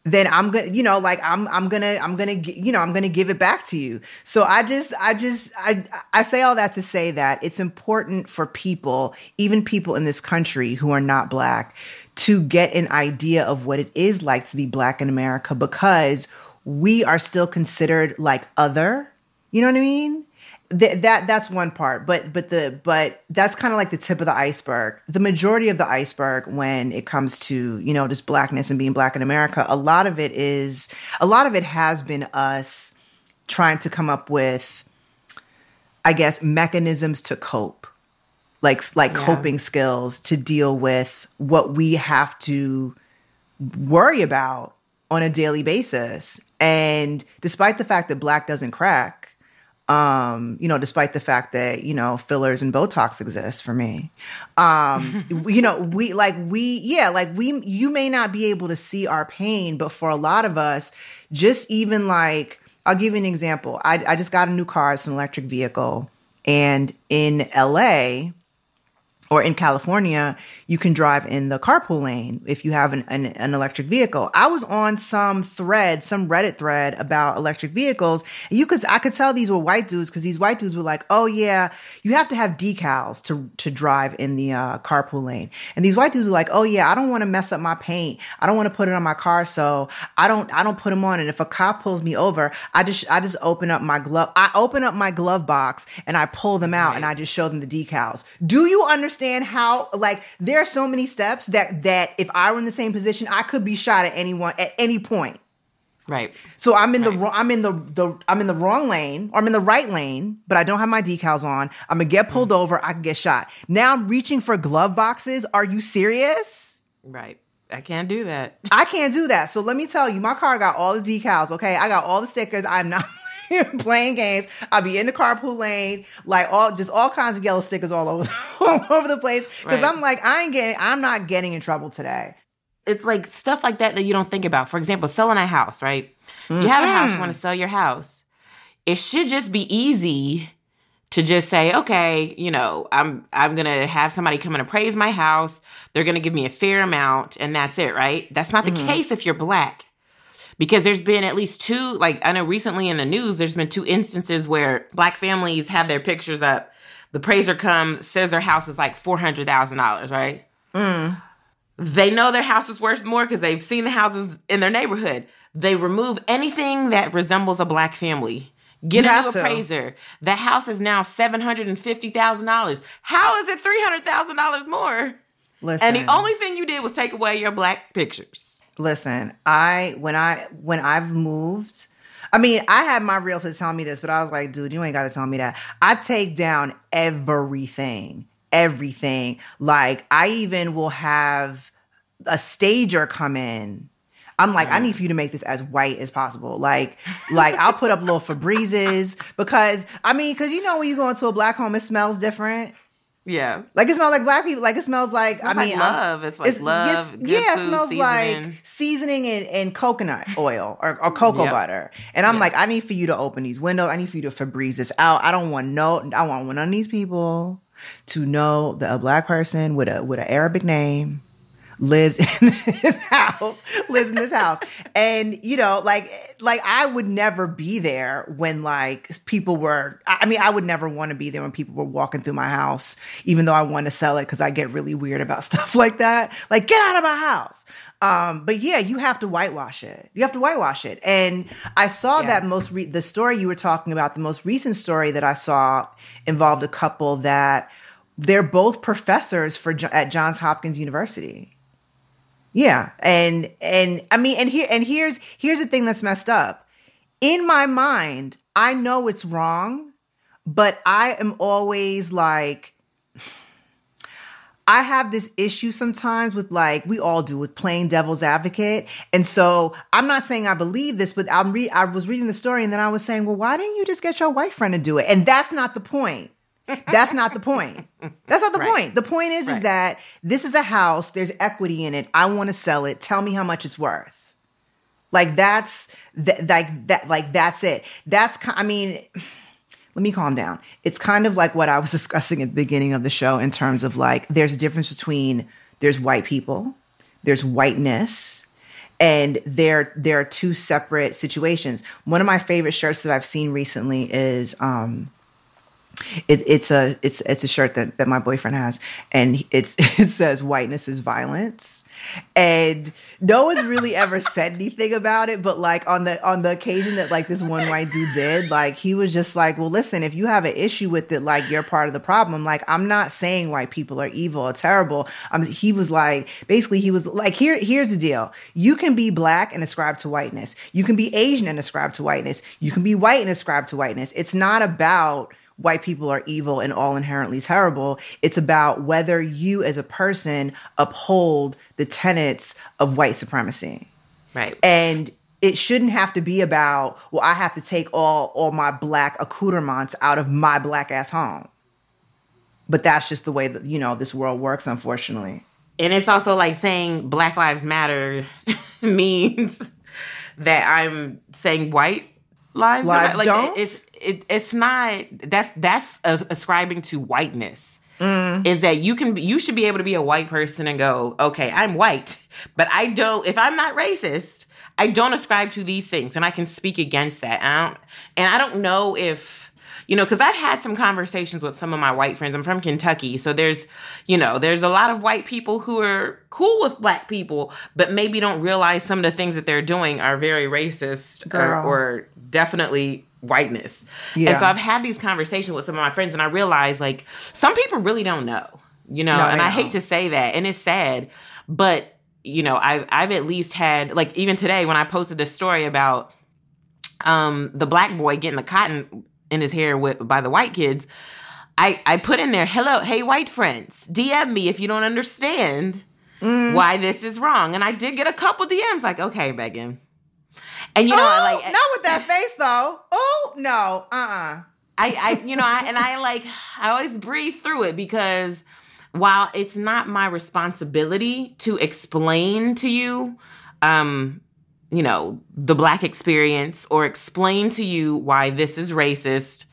then I'm gonna, you know, like I'm, I'm gonna, I'm gonna, you know, I'm gonna give it back to you. So I just, I just, I, I say all that to say that it's important for people, even people in this country who are not black, to get an idea of what it is like to be black in America because we are still considered like other. You know what I mean? Th- that that's one part but but the but that's kind of like the tip of the iceberg. The majority of the iceberg when it comes to you know just blackness and being black in america a lot of it is a lot of it has been us trying to come up with i guess mechanisms to cope. Like like Yeah. coping skills to deal with what we have to worry about on a daily basis. And despite the fact that black doesn't crack um you know despite the fact that you know fillers and botox exist for me. Um you know we like we yeah like we you may not be able to see our pain but for a lot of us just even like i'll give you an example. I, I just got a new car. It's an electric vehicle. And in la or in California, you can drive in the carpool lane if you have an, an, an electric vehicle. I was on some thread, some Reddit thread about electric vehicles. And you could, I could tell these were white dudes because these white dudes were like, "Oh yeah, you have to have decals to to drive in the uh, carpool lane." And these white dudes were like, "Oh yeah, I don't want to mess up my paint. I don't want to put it on my car, so I don't I don't put them on. And if a cop pulls me over, I just I just open up my glove. I open up my glove box and I pull them out and I just show them the decals. Do you understand how like there are so many steps that that if I were in the same position, I could be shot at anyone at any point. Right. So I'm in the Right. wrong I'm in the, the I'm in the wrong lane or I'm in the right lane, but I don't have my decals on. I'm gonna get pulled Mm. over, I can get shot. Now I'm reaching for glove boxes. Are you serious? Right. I can't do that. I can't do that. So let me tell you, my car got all the decals. Okay, I got all the stickers. I'm not playing games. I'll be in the carpool lane, like all just all kinds of yellow stickers all over all over the place. Because Right. I'm like, I ain't getting, I'm not getting in trouble today. It's like stuff like that that you don't think about. For example, selling a house, right? You have a house, you want to sell your house. It should just be easy to just say, okay, you know, I'm I'm gonna have somebody come and appraise my house. They're gonna give me a fair amount, and that's it, right? That's not the mm-hmm. case if you're black. Because there's been at least two, like I know recently in the news, there's been two instances where black families have their pictures up. The appraiser comes, says their house is like four hundred thousand dollars, right? Mm. They know their house is worth more because they've seen the houses in their neighborhood. They remove anything that resembles a black family. Get You a new appraiser. The house is now seven hundred and fifty thousand dollars. How is it three hundred thousand dollars more? Listen, And the only thing you did was take away your black pictures. Listen. I when I when I've moved. I mean, I had my realtor tell me this, but I was like, dude, you ain't got to tell me that. I take down everything, everything. Like, I even will have a stager come in. I'm like, I mm. need for you to make this as white as possible. Like, like I'll put up little Febrezes because I mean, because you know when you go into a black home, it smells different. Yeah. Like it smells like black people. Like it smells like Smells I mean, like I'm- love. It's like love, good yeah, it smells seasoning. like seasoning and, and coconut oil or, or cocoa Yep. butter. And I'm Yeah. like, I need for you to open these windows. I need for you to Febreze this out. I don't want no. I want none of these people to know that a black person with a with an Arabic name lives in this house lives in this house. And you know like like i would never be there when like people were i I mean i would never want to be there when people were walking through my house even though i want to sell it because i get really weird about stuff like that. Like get out of my house. Um but yeah you have to whitewash it. You have to whitewash it. And i saw Yeah. that most re- the story you were talking about the most recent story that i saw involved a couple that they're both professors for at johns hopkins university yeah. And and I mean and here and here's here's the thing that's messed up. In my mind, I know it's wrong, but I am always like I have this issue sometimes with like we all do with playing devil's advocate. And so I'm not saying I believe this, but I'm re- I was reading the story and then I was saying, well, why didn't you just get your white friend to do it? And that's not the point. That's not the point. That's not the Right. point. The point is, is that this is a house. There's equity in it. I want to sell it. Tell me how much it's worth. Like that's that like that like that's it. That's I mean, let me calm down. It's kind of like what I was discussing at the beginning of the show in terms of like there's a difference between there's white people, there's whiteness, and there there are two separate situations. One of my favorite shirts that I've seen recently is um it, it's a it's it's a shirt that, that my boyfriend has, and it's it says whiteness is violence, and no one's really ever said anything about it. But like on the on the occasion that like this one white dude did, like he was just like, well, listen, if you have an issue with it, like you're part of the problem. Like I'm not saying white people are evil or terrible. Um, he was like basically he was like here here's the deal: you can be black and ascribe to whiteness, you can be Asian and ascribe to whiteness, you can be white and ascribe to whiteness. It's not about white people are evil and all inherently terrible. It's about whether you as a person uphold the tenets of white supremacy. Right. And it shouldn't have to be about, well, I have to take all all my black accoutrements out of my black ass home. But that's just the way that, you know, this world works, unfortunately. And it's also like saying Black Lives Matter means that I'm saying white lives, Lives like don't? it's it, it's not that's that's ascribing to whiteness. Mm. Is that you can you should be able to be a white person and go, okay, I'm white, but I don't. If I'm not racist, I don't ascribe to these things, and I can speak against that. I don't, and I don't know if you know because I've had some conversations with some of my white friends. I'm from Kentucky, so there's you know there's a lot of white people who are cool with black people, but maybe don't realize some of the things that they're doing are very racist or, or definitely whiteness. Yeah. And so I've had these conversations with some of my friends, and I realize like some people really don't know, you know, No, and I hate to say that, and it's sad, but you know, I've I've at least had like even today when I posted this story about um the black boy getting the cotton in his hair with by the white kids. I, I put in there, hello, hey, white friends, DM me if you don't understand Mm. why this is wrong. And I did get a couple DMs like, okay, Megan. And you know, oh, I like not with that face though. Oh no, uh, uh I, I, you know, I, and I like, I always breathe through it because while it's not my responsibility to explain to you, um, you know, the black experience or explain to you why this is racist,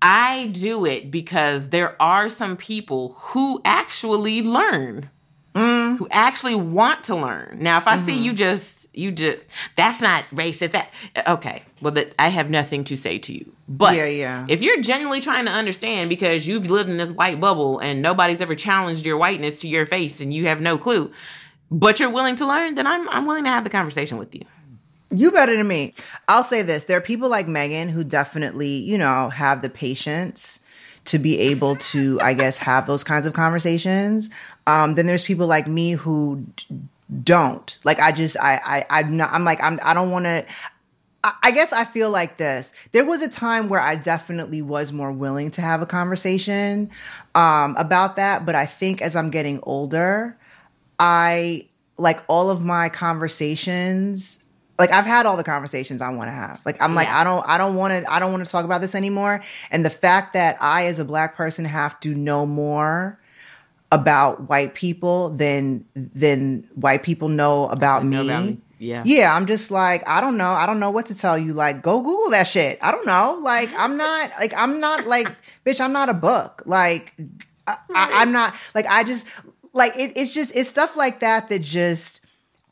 I do it because there are some people who actually learn Mm. who actually want to learn. Now, if I see you just you just that's not racist. That okay. Well, that I have nothing to say to you. But Yeah, yeah. if you're genuinely trying to understand because you've lived in this white bubble and nobody's ever challenged your whiteness to your face and you have no clue, but you're willing to learn, then I'm I'm willing to have the conversation with you. You better than me. I'll say this. There are people like Megan who definitely, you know, have the patience to be able to, I guess, have those kinds of conversations. Um, then there's people like me who don't. Like I just I I I'm not I'm like I'm I don't want to I I guess I feel like this. There was a time where I definitely was more willing to have a conversation um, about that, but I think as I'm getting older, I like all of my conversations like I've had all the conversations I want to have. Like I'm like I don't I don't want to I don't want to talk about this anymore. And the fact that I as a black person have to know more about white people than than white people know about, Know me. about me. Yeah. Yeah, I'm just like, I don't know. I don't know what to tell you. Like, go Google that shit. I don't know. Like, I'm not, like, I'm not, like, bitch, I'm not a book. Like, I, I'm not, like, I just, like, it, it's just, it's stuff like that that just,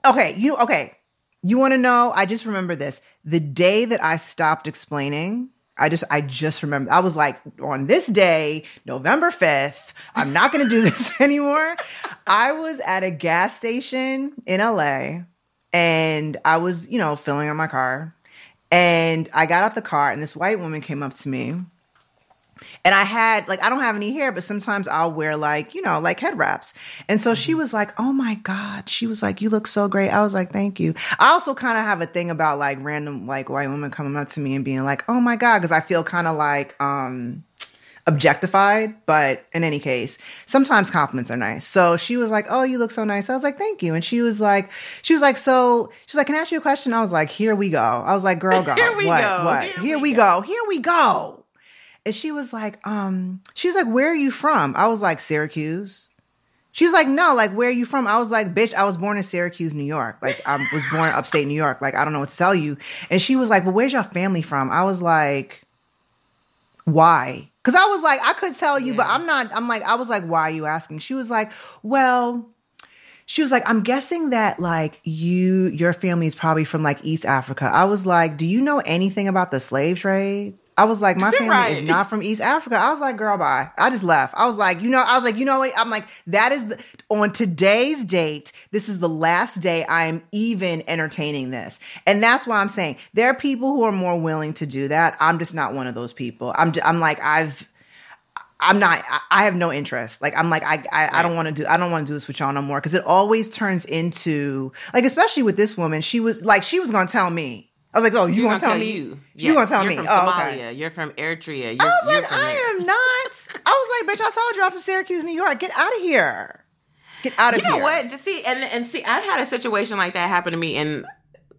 okay, you, okay. You want to know? I just remember this. The day that I stopped explaining, I just, I just remember, I was like, on this day, November 5th, I'm not going to do this anymore. I was at a gas station in LA and I was, you know, filling up my car. And I got out the car, and this white woman came up to me. And I had, like, I don't have any hair, but sometimes I'll wear, like, you know, like head wraps. And so she was like, Oh my God. She was like, You look so great. I was like, Thank you. I also kind of have a thing about, like, random, like, white women coming up to me and being like, Oh my God. Cause I feel kind of like, um, objectified, but in any case, sometimes compliments are nice. So she was like, "Oh, you look so nice." I was like, "Thank you." And she was like, she was like, "So, she's like, can I ask you a question?" I was like, "Here we go." I was like, "Girl, go." Here we what? go. What? Here Here, we we go. Here we go. And she was like, um, she was like, "Where are you from?" I was like, "Syracuse." She was like, "No, like, where are you from?" I was like, "Bitch, I was born in Syracuse, New York. Like, I was born upstate New York. Like, I don't know what to tell you." And she was like, "Well, where's your family from?" I was like, "Why?" Because I was like, I could tell you, but I'm not. I'm like, I was like, "Why are you asking?" She was like, "Well." She was like, I'm guessing that like you, your family is probably from like East Africa. I was like, Do you know anything about the slave trade? I was like, my family Right. is not from East Africa. I was like, girl, bye. I just left. I was like, you know, I was like, you know what? I'm like, that is the, on today's date. This is the last day I am even entertaining this, and that's why I'm saying there are people who are more willing to do that. I'm just not one of those people. I'm, I'm like, I've. I'm not. I- I have no interest. Like I'm like I I, I don't want to do. I don't want to do this with y'all no more because it always turns into like especially with this woman. She was like she was gonna tell me. I was like, oh, you You're gonna tell me? you? You gonna tell you're me? From Oh, Somalia. okay. You're from Eritrea. You're, I was like, I there. am not. I was like, bitch, I told you I'm from Syracuse, New York. Get out of here. Get out of here. You know here. what? To see and and see, I've had a situation like that happen to me, and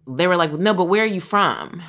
they were like, "No, but where are you from?"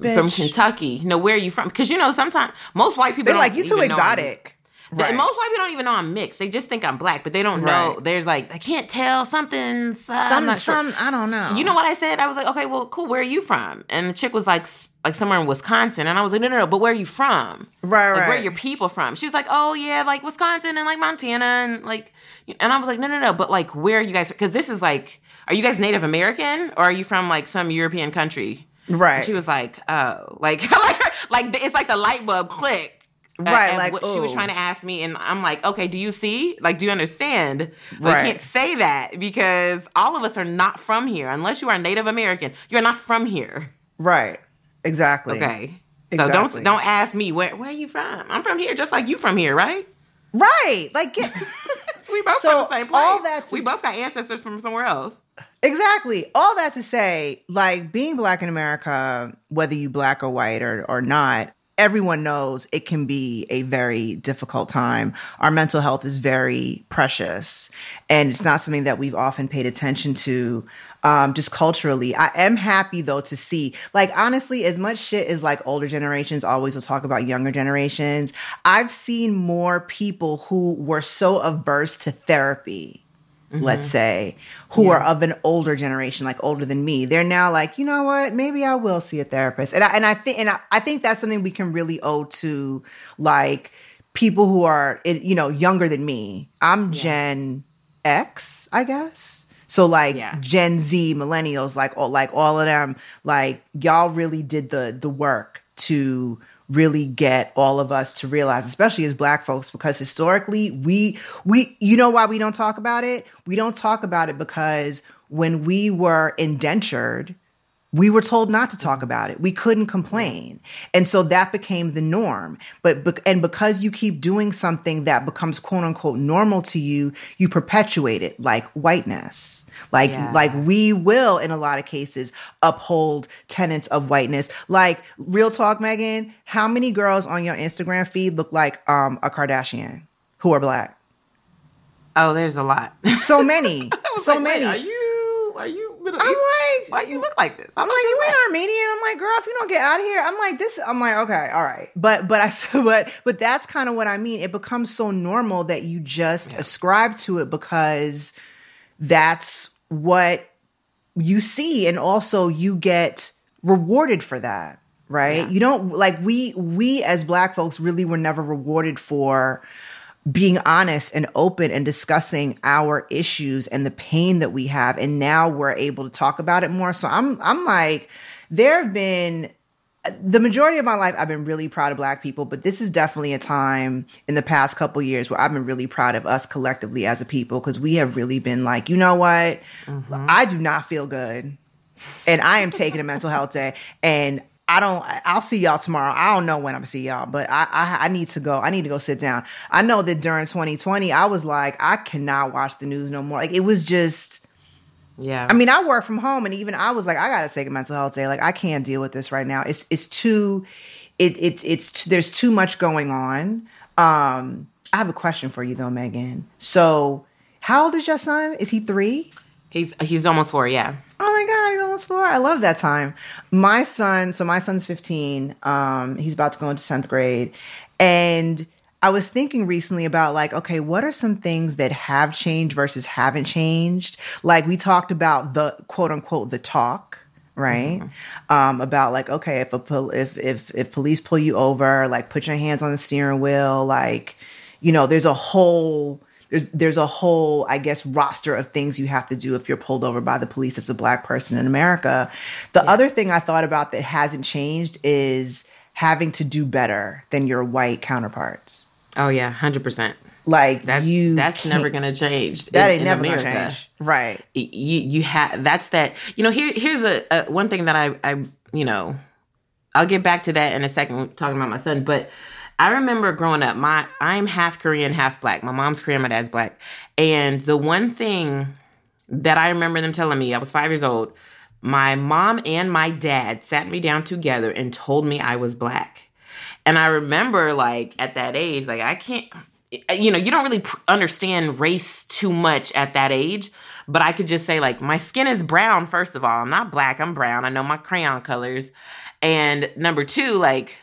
From Kentucky. No, where are you from? Because you know, sometimes most white people They're like, you too even know I'm- exotic. Right. Most white people don't even know I'm mixed. They just think I'm black, but they don't know. Right. There's like, I can't tell something's. Uh, some, sure. some, I don't know. You know what I said? I was like, okay, well, cool. Where are you from? And the chick was like, like somewhere in Wisconsin, and I was like, no, no, no. But where are you from? Right, Like, right. where are your people from? She was like, oh yeah, like Wisconsin and like Montana and like, and I was like, no, no, no. But like, where are you guys? Because this is like, are you guys Native American or are you from like some European country? right. And she was like, oh, like, like, like it's like the light bulb click. Right, like, what she was trying to ask me, and I'm like, okay, do you see? Like, do you understand? But Right. I can't say that because all of us are not from here. Unless you are Native American, you're not from here. right. Exactly. Okay, Exactly. so don't don't ask me where where are you from. I'm from here, just like you from here, right? Right. Like get We both So, from the same place. all that we both got ancestors from somewhere else. Exactly. All that to say, like being black in America, whether you black or white or, or not, everyone knows it can be a very difficult time. Our mental health is very precious and it's not something that we've often paid attention to. Um, just culturally, I am happy though to see, like, honestly, as much shit as like older generations always will talk about younger generations, I've seen more people who were so averse to therapy let's mm-hmm. say, who are of an older generation, like older than me, they're now like, you know what, maybe I will see a therapist. And I, and I think, and I, I think that's something we can really owe to like people who are, you know, younger than me. I'm Gen X, I guess. So like Yeah. Gen Z, millennials, like all, like all of them, like y'all really did the the work to really get all of us to realize, especially as black folks, because historically we we you know why we don't talk about it? We don't talk about it because when we were indentured, we were told not to talk about it. We couldn't complain. And so that became the norm. But, and because you keep doing something that becomes quote unquote normal to you, you perpetuate it like whiteness. Like, Yeah. like we will in a lot of cases uphold tenets of whiteness. Like real talk, Megan, how many girls on your Instagram feed look like, um, a Kardashian who are black? Oh, there's a lot. So many, so like, many. Are you are you Middle I'm East? like, Why you look like this? I'm like, you ain't Armenian. I'm like, girl, if you don't get out of here, I'm like, this. I'm like, okay, all right, but but I said, but but that's kind of what I mean. It becomes so normal that you just ascribe to it because that's what you see, and also you get rewarded for that, right? Yeah. You don't like we we as Black folks really were never rewarded for being honest and open and discussing our issues and the pain that we have and now we're able to talk about it more so i'm i'm like there have been the majority of my life i've been really proud of black people but this is definitely a time in the past couple years where i've been really proud of us collectively as a people because we have really been like you know what mm-hmm. i do not feel good and I am taking a mental health day. And I don't. I'll see y'all tomorrow. I don't know when I'm gonna see y'all, but I, I I need to go. I need to go sit down. I know that during 2020, I was like, I cannot watch the news no more. Like it was just. Yeah. I mean, I work from home, and even I was like, I gotta take a mental health day. Like I can't deal with this right now. It's it's too. it, it it's there's too much going on. Um, I have a question for you though, Megan. So, how old is your son? Is he three? He's he's almost four. Yeah. Oh my god, he's almost four. I love that time. My son, so my son's 15. Um, he's about to go into 10th grade. And I was thinking recently about like, okay, what are some things that have changed versus haven't changed? Like we talked about the quote unquote the talk, right? Mm-hmm. Um, about like, okay, if a pol- if if if police pull you over, like put your hands on the steering wheel, like, you know, there's a whole there's there's a whole I guess roster of things you have to do if you're pulled over by the police as a black person in America. The yeah. other thing I thought about that hasn't changed is having to do better than your white counterparts. Oh yeah, hundred percent. Like that, you, that's never gonna change. That in, ain't in never America. gonna change, right? You you have that's that. You know, here here's a, a one thing that I I you know, I'll get back to that in a second talking about my son, but I remember growing up, my I'm half Korean, half black. My mom's Korean, my dad's black. And the one thing that I remember them telling me, I was five years old, my mom and my dad sat me down together and told me I was black. And I remember like at that age, like I can't you know, you don't really understand race too much at that age, but I could just say like my skin is brown first of all. I'm not black, I'm brown. I know my crayon colors. And number 2, like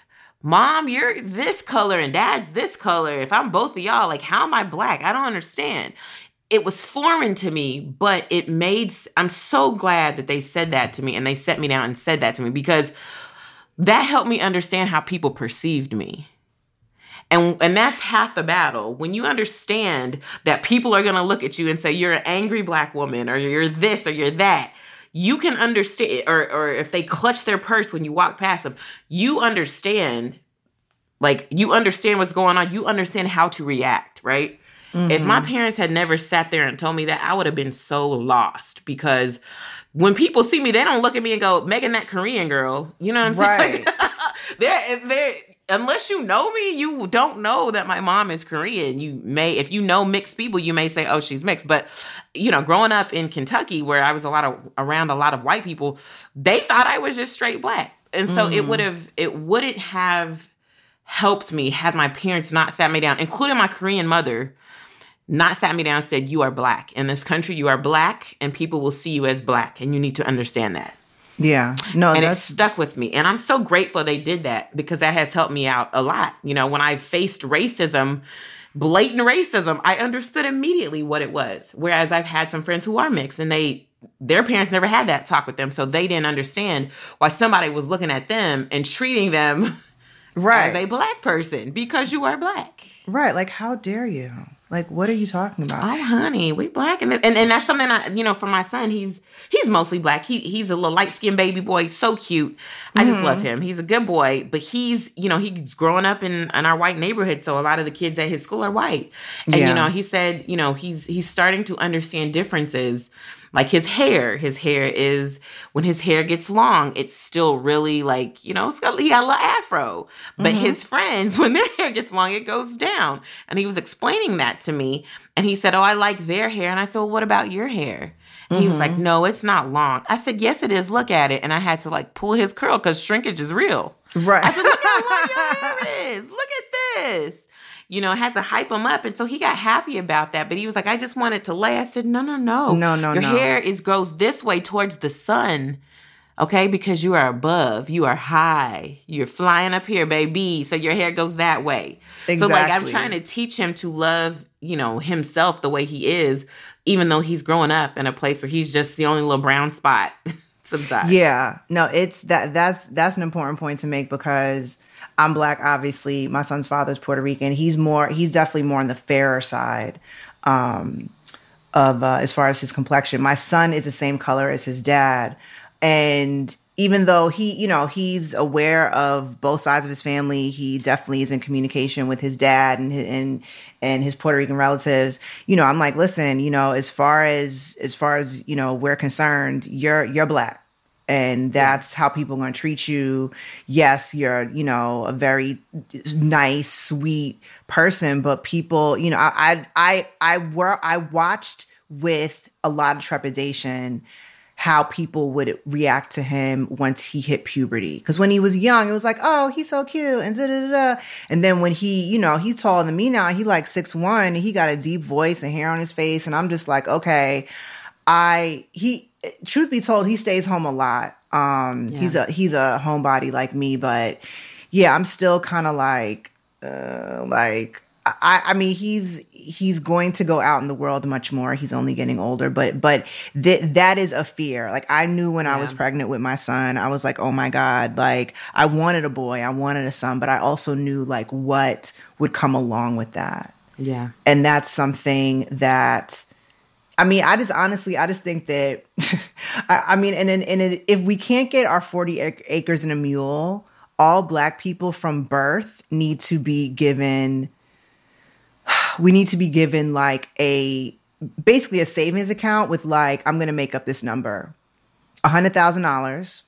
mom, you're this color and dad's this color. If I'm both of y'all, like, how am I black? I don't understand. It was foreign to me, but it made, I'm so glad that they said that to me and they set me down and said that to me because that helped me understand how people perceived me. And, and that's half the battle. When you understand that people are going to look at you and say, you're an angry black woman, or you're this, or you're that, you can understand or or if they clutch their purse when you walk past them you understand like you understand what's going on you understand how to react right mm-hmm. if my mm-hmm. parents had never sat there and told me that i would have been so lost because when people see me they don't look at me and go megan that korean girl you know what i'm saying right. they're, they're unless you know me, you don't know that my mom is Korean. You may, if you know mixed people, you may say, "Oh, she's mixed." But you know, growing up in Kentucky, where I was a lot of around a lot of white people, they thought I was just straight black, and so mm. it would have, it wouldn't have helped me had my parents not sat me down, including my Korean mother. Not sat me down and said, You are black. In this country, you are black, and people will see you as black, and you need to understand that. Yeah. No, and it stuck with me. And I'm so grateful they did that because that has helped me out a lot. You know, when I faced racism, blatant racism, I understood immediately what it was. Whereas I've had some friends who are mixed and they their parents never had that talk with them, so they didn't understand why somebody was looking at them and treating them right. as a black person because you are black. Right. Like how dare you? Like, what are you talking about? Oh, honey, we black, and and, and that's something I, you know, for my son, he's he's mostly black. He he's a little light skinned baby boy, so cute. I mm-hmm. just love him. He's a good boy, but he's you know he's growing up in in our white neighborhood, so a lot of the kids at his school are white, and yeah. you know he said you know he's he's starting to understand differences like his hair, his hair is when his hair gets long, it's still really like, you know, got, he got a little afro. But mm-hmm. his friends, when their hair gets long, it goes down. And he was explaining that to me. And he said, Oh, I like their hair. And I said, Well, what about your hair? Mm-hmm. He was like, mm-hmm. No, it's not long. I said, Yes, it is. Look at it. And I had to like pull his curl because shrinkage is real. Right. I said, Look at what your hair is. Look at this you know, had to hype him up. And so he got happy about that. But he was like, I just want it to lay. I said, no, no, no. No, no, Your no. hair is grows this way towards the sun. Okay, because you are above, you are high, you're flying up here, baby. So your hair goes that way. Exactly. So like I'm trying to teach him to love, you know, himself the way he is, even though he's growing up in a place where he's just the only little brown spot sometimes. Yeah. No, it's that that's that's an important point to make because I'm black, obviously. My son's father's Puerto Rican. He's more, he's definitely more on the fairer side um, of uh, as far as his complexion. My son is the same color as his dad. And even though he, you know, he's aware of both sides of his family, he definitely is in communication with his dad and his, and and his Puerto Rican relatives. You know, I'm like, listen, you know, as far as as far as you know, we're concerned, you're you're black and that's how people are going to treat you. Yes, you're, you know, a very nice, sweet person, but people, you know, I, I, I, I were, I watched with a lot of trepidation how people would react to him once he hit puberty. Because when he was young, it was like, oh, he's so cute, and da da da. And then when he, you know, he's taller than me now. He like six one. He got a deep voice and hair on his face, and I'm just like, okay, I he. Truth be told, he stays home a lot. Um, Yeah. he's a he's a homebody like me, but yeah, I'm still kind of like, uh, like I, I mean, he's he's going to go out in the world much more. He's only getting older, but but th- that is a fear. Like I knew when I was pregnant with my son, I was like, oh my god, like I wanted a boy, I wanted a son, but I also knew like what would come along with that Yeah. and that's something that I mean, I just honestly, I just think that, I, I mean, and, and, and it, if we can't get our 40 ac- acres and a mule, all black people from birth need to be given, we need to be given like a, basically a savings account with like, I'm going to make up this number, a hundred thousand dollars.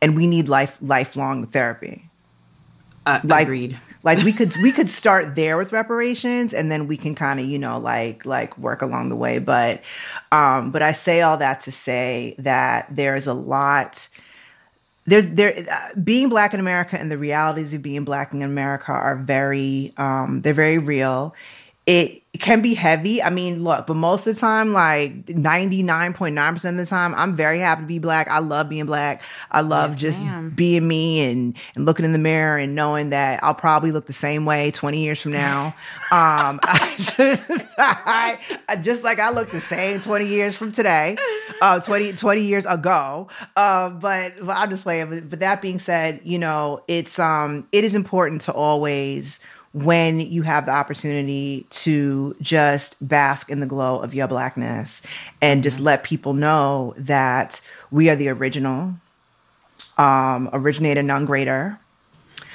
And we need life, lifelong therapy Uh, Like- agreed. Like we could we could start there with reparations and then we can kind of you know like like work along the way. But um but i say all that to say that there's a lot there's there uh, being black in america and the realities of being black in america are very um they're very real it can be heavy. I mean, look, but most of the time, like 99.9% of the time, I'm very happy to be black. I love being black. I love Yes, just ma'am. being me and, and looking in the mirror and knowing that I'll probably look the same way 20 years from now. Um, I just, I, I- just like I look the same 20 years from today, uh, 20, 20 years ago. Uh, but, but I'm just playing. But, but that being said, you know, it's, um, it is important to always, when you have the opportunity to just bask in the glow of your blackness and just let people know that we are the original, um, originator, non greater.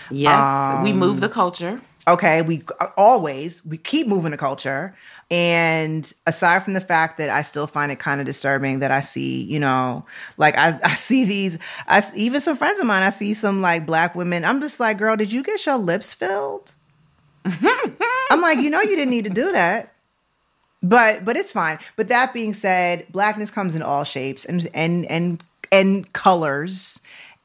Yes. we move the culture. Okay, we always we keep moving the culture, and aside from the fact that I still find it kind of disturbing that I see, you know, like I, I see these, I even some friends of mine, I see some like black women. I'm just like, girl, did you get your lips filled? I'm like, you know, you didn't need to do that. But but it's fine. But that being said, blackness comes in all shapes and and and and colors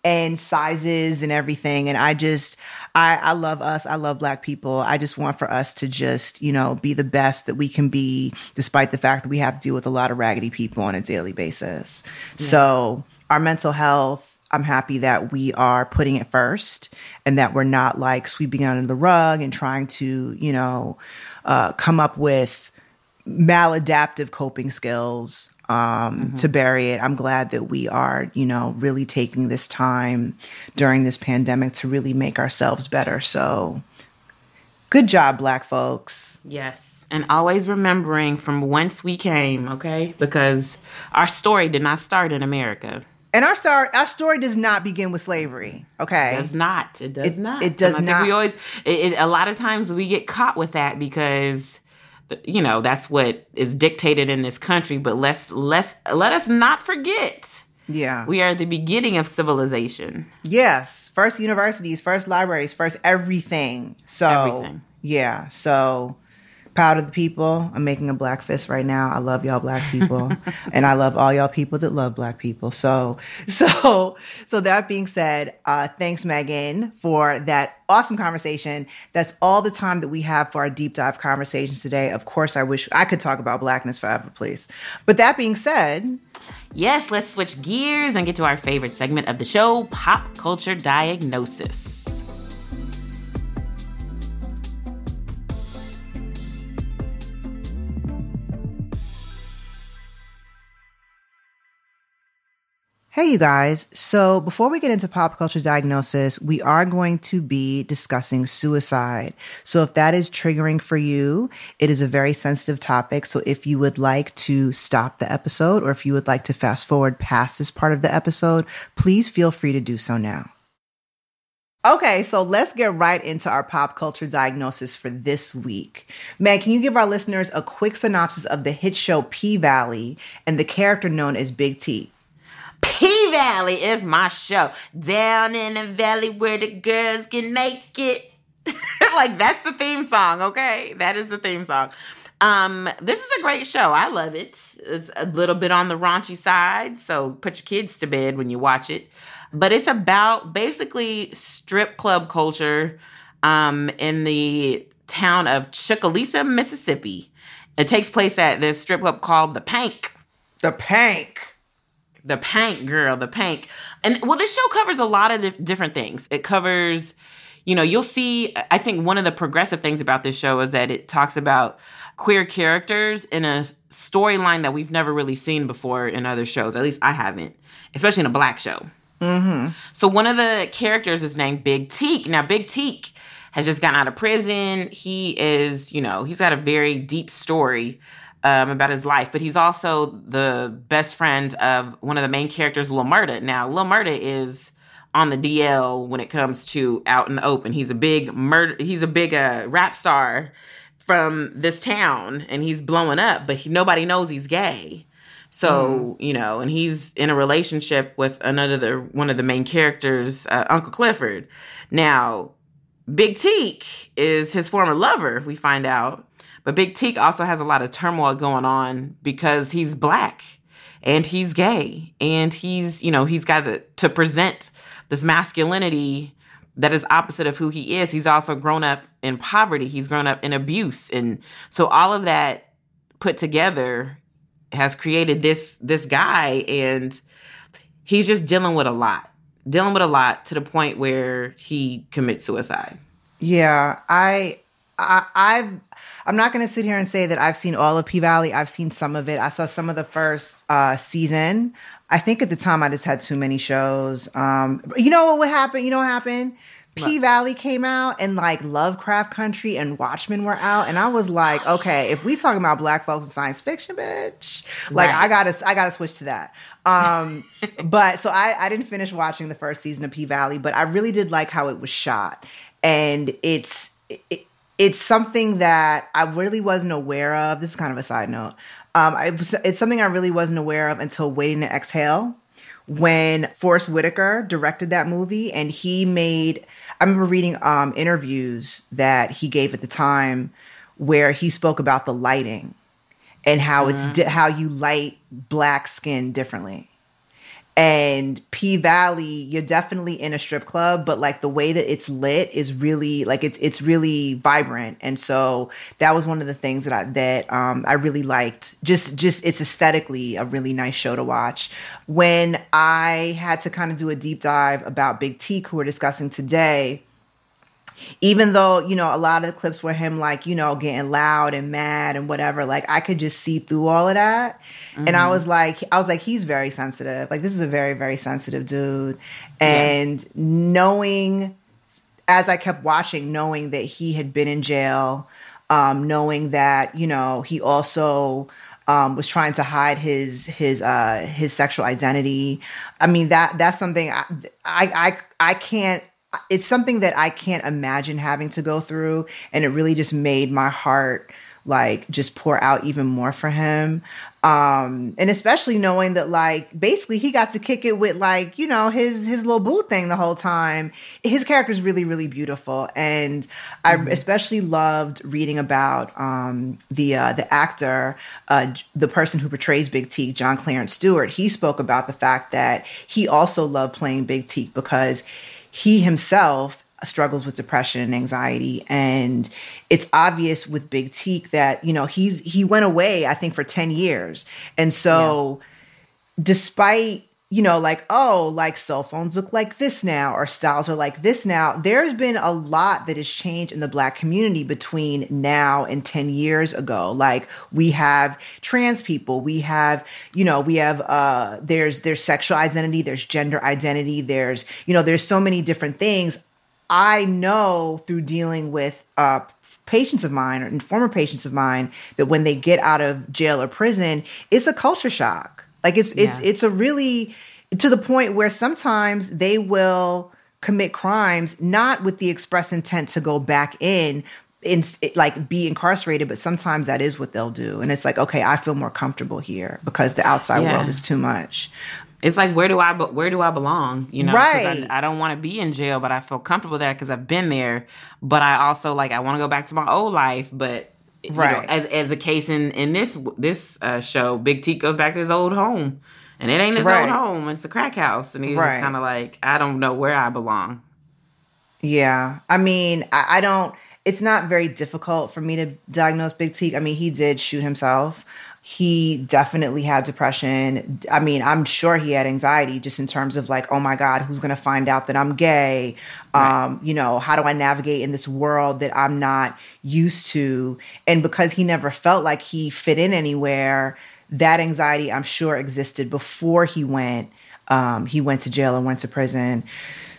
and sizes and everything. And I just I I love us. I love black people. I just want for us to just, you know, be the best that we can be despite the fact that we have to deal with a lot of raggedy people on a daily basis. So our mental health I'm happy that we are putting it first and that we're not like sweeping it under the rug and trying to, you know, uh, come up with maladaptive coping skills um, to bury it. I'm glad that we are, you know, really taking this time during this pandemic to really make ourselves better. So good job, Black folks. Yes. And always remembering from whence we came, okay? Because our story did not start in America. And our story, our story does not begin with slavery. Okay. It does not. It does It- not. it does And I think not. We always. It, it, a lot of times we get caught with that because, you know, that's what is dictated in this country. But let's let's let us not forget yeah. we are the beginning of civilization. Yes, first universities, first libraries, first everything. So Everything. yeah, so proud of the people. I'm making a black fist right now. I love y'all black people, and I love all y'all people that love black people. So so so that being said, uh, thanks Megan for that awesome conversation. That's all the time that we have for our deep dive conversations today. Of course, I wish I could talk about blackness forever, please. But that being said, Yes, let's switch gears and get to our favorite segment of the show pop culture diagnosis. Hey, you guys. So, before we get into pop culture diagnosis, we are going to be discussing suicide. So, if that is triggering for you, it is a very sensitive topic. So, if you would like to stop the episode or if you would like to fast forward past this part of the episode, please feel free to do so now. Okay, so let's get right into our pop culture diagnosis for this week. Meg, can you give our listeners a quick synopsis of the hit show P Valley and the character known as Big T? P Valley is my show. Down in the valley where the girls get naked. like that's the theme song, okay? That is the theme song. Um, this is a great show. I love it. It's a little bit on the raunchy side, so put your kids to bed when you watch it. But it's about basically strip club culture um, in the town of Chucalissa, Mississippi. It takes place at this strip club called the Pynk. The Pynk. The Pynk, girl, the Pynk. And well, this show covers a lot of different things. It covers, you know, you'll see, I think one of the progressive things about this show is that it talks about queer characters in a storyline that we've never really seen before in other shows. At least I haven't, especially in a black show. Mm-hmm. So one of the characters is named Big Teak. Now, Big Teak has just gotten out of prison. He is, you know, he's got a very deep story um, about his life, but he's also the best friend of one of the main characters, Lil Murda. Now, Lil Murda is on the DL when it comes to out in the open. He's a big murder. He's a big uh, rap star from this town, and he's blowing up, but he, nobody knows he's gay. So mm. you know, and he's in a relationship with another one of the main characters, uh, Uncle Clifford. Now, Big Teak is his former lover. We find out, but Big Teak also has a lot of turmoil going on because he's black and he's gay and he's you know he's got to, to present this masculinity that is opposite of who he is. He's also grown up in poverty. He's grown up in abuse. And so all of that put together has created this this guy and he's just dealing with a lot. Dealing with a lot to the point where he commits suicide. Yeah, I I I've I'm not going to sit here and say that I've seen all of P Valley. I've seen some of it. I saw some of the first uh, season. I think at the time I just had too many shows. Um, you know what would happen? You know what happened? P Valley came out and like Lovecraft Country and Watchmen were out, and I was like, okay, if we talking about black folks in science fiction, bitch, like right. I gotta, I gotta switch to that. Um, but so I, I didn't finish watching the first season of P Valley, but I really did like how it was shot, and it's. It, it's something that I really wasn't aware of. This is kind of a side note. Um, I, it's something I really wasn't aware of until Waiting to Exhale when Forest Whitaker directed that movie and he made I remember reading um, interviews that he gave at the time where he spoke about the lighting and how mm-hmm. it's di- how you light black skin differently and P Valley, you're definitely in a strip club, but like the way that it's lit is really like it's it's really vibrant, and so that was one of the things that I that um, I really liked. Just just it's aesthetically a really nice show to watch. When I had to kind of do a deep dive about Big Teak, who we're discussing today, even though you know a lot of the clips were him like you know getting loud and mad and whatever like i could just see through all of that mm-hmm. and i mm-hmm. was like i was like he's very sensitive like this is a very very sensitive dude and yeah. knowing as i kept watching knowing that he had been in jail um, knowing that you know he also um, was trying to hide his his uh, his sexual identity. I mean that that's something I I I, I can't it's something that I can't imagine having to go through. And it really just made my heart like just pour out even more for him. Um, and especially knowing that like basically he got to kick it with like, you know, his his little boo thing the whole time. His character is really, really beautiful. And mm-hmm. I especially loved reading about um the uh the actor, uh the person who portrays Big Teak, John Clarence Stewart. He spoke about the fact that he also loved playing Big Teak because he himself struggles with depression and anxiety and it's obvious with big teak that you know he's he went away i think for 10 years and so yeah. despite you know, like, oh, like cell phones look like this now, or styles are like this now. There's been a lot that has changed in the black community between now and 10 years ago. Like we have trans people, we have, you know, we have uh there's there's sexual identity, there's gender identity, there's, you know, there's so many different things. I know through dealing with uh patients of mine or former patients of mine that when they get out of jail or prison, it's a culture shock like it's yeah. it's it's a really to the point where sometimes they will commit crimes not with the express intent to go back in in like be incarcerated but sometimes that is what they'll do. And it's like okay i feel more comfortable here because the outside yeah. world is too much. It's like where do i where do i belong? You know right i, I don't want to be in jail but i feel comfortable there because i've been there. But i also like i want to go back to my old life but you Right. know, as as the case in in this this uh, show, Big T goes back to his old home, and it ain't his Right. old home; it's a crack house, and he's Right. just kind of like, I don't know where I belong. Yeah. I mean, I, I don't, it's not very difficult for me to diagnose Big T. I mean, he did shoot himself. He definitely had depression. I mean, I'm sure he had anxiety just in terms of like, oh my God, who's going to find out that I'm gay? Um, you know, how do I navigate in this world that I'm not used to? And because he never felt like he fit in anywhere, that anxiety, I'm sure, existed before he went. Um, he went to jail and went to prison.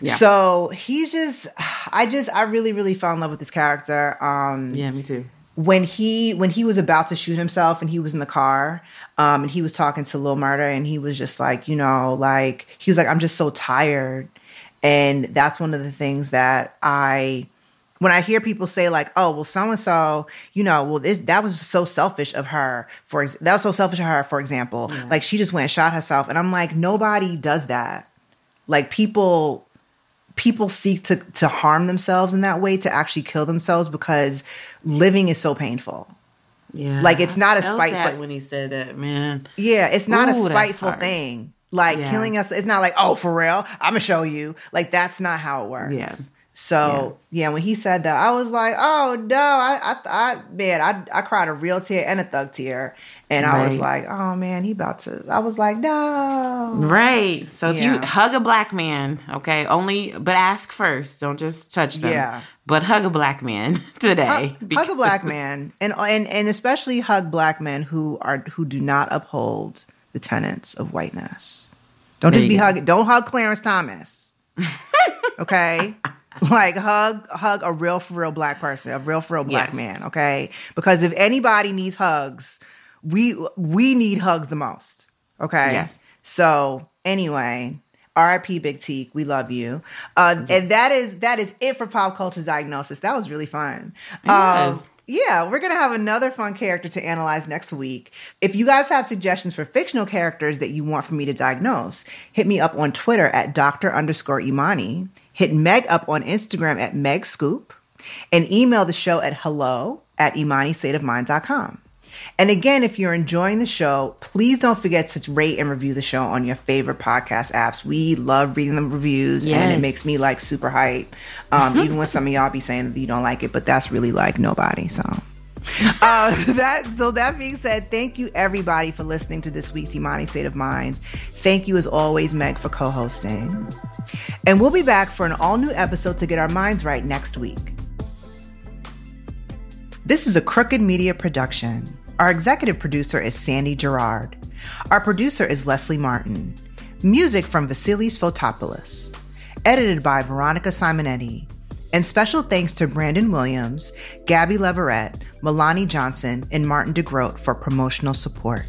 Yeah. So he's just, I just, I really, really fell in love with this character. Um, Yeah, me too. When he when he was about to shoot himself and he was in the car um and he was talking to Lil Murda and he was just like you know like he was like I'm just so tired. And that's one of the things that I when I hear people say like oh well so and so you know well this that was so selfish of her for ex- that was so selfish of her for example. Like she just went and shot herself. And I'm like nobody does that. Like people people seek to to harm themselves in that way to actually kill themselves because living is so painful. Yeah, Like, it's not a I felt spite- that when he said that, man. Yeah, it's not Ooh, a spiteful thing. Like Yeah. killing us, it's not like oh for real. I'm gonna show you. Like that's not how it works. Yeah. So yeah. when he said that, I was like, oh no, I, I, I man, I, I cried a real tear and a thug tear, and I was like, oh man, he about to. I was like, no. Right. So if you hug a black man, okay, only but ask first. Don't just touch them. Yeah. But hug a black man today. hug, hug a black man and and and especially hug black men who are who do not uphold the tenets of whiteness. Don't There just be go. hugging. Don't hug Clarence Thomas. okay, like hug hug a real for real black person, a real for real black Yes. man. Okay, because if anybody needs hugs, we we need hugs the most. Okay. Yes. So anyway, R.I.P. Big Teak, we love you. Uh, and that is that is it for pop culture diagnosis. That was really fun. Um, yeah, we're gonna have another fun character to analyze next week. If you guys have suggestions for fictional characters that you want for me to diagnose, hit me up on Twitter at Dr. underscore Imani. Hit Meg up on Instagram at Meg Scoop, and email the show at hello at imanistateofmind.com. And again, if you're enjoying the show, please don't forget to rate and review the show on your favorite podcast apps. We love reading the reviews, and it makes me like super hype. Um, even when some of y'all be saying that you don't like it, but that's really like nobody. So. Uh, that so that being said, thank you everybody for listening to this week's Imani State of Mind. Thank you as always, Meg, for co-hosting. And we'll be back for an all-new episode to get our minds right next week. This is a Crooked Media production. Our executive producer is Sandy Girard. Our producer is Leslie Martin. Music from Vasilis Fotopoulos. Edited by Veronica Simonetti. And special thanks to Brandon Williams, Gabby Leverett, Milani Johnson, and Martin DeGroat for promotional support.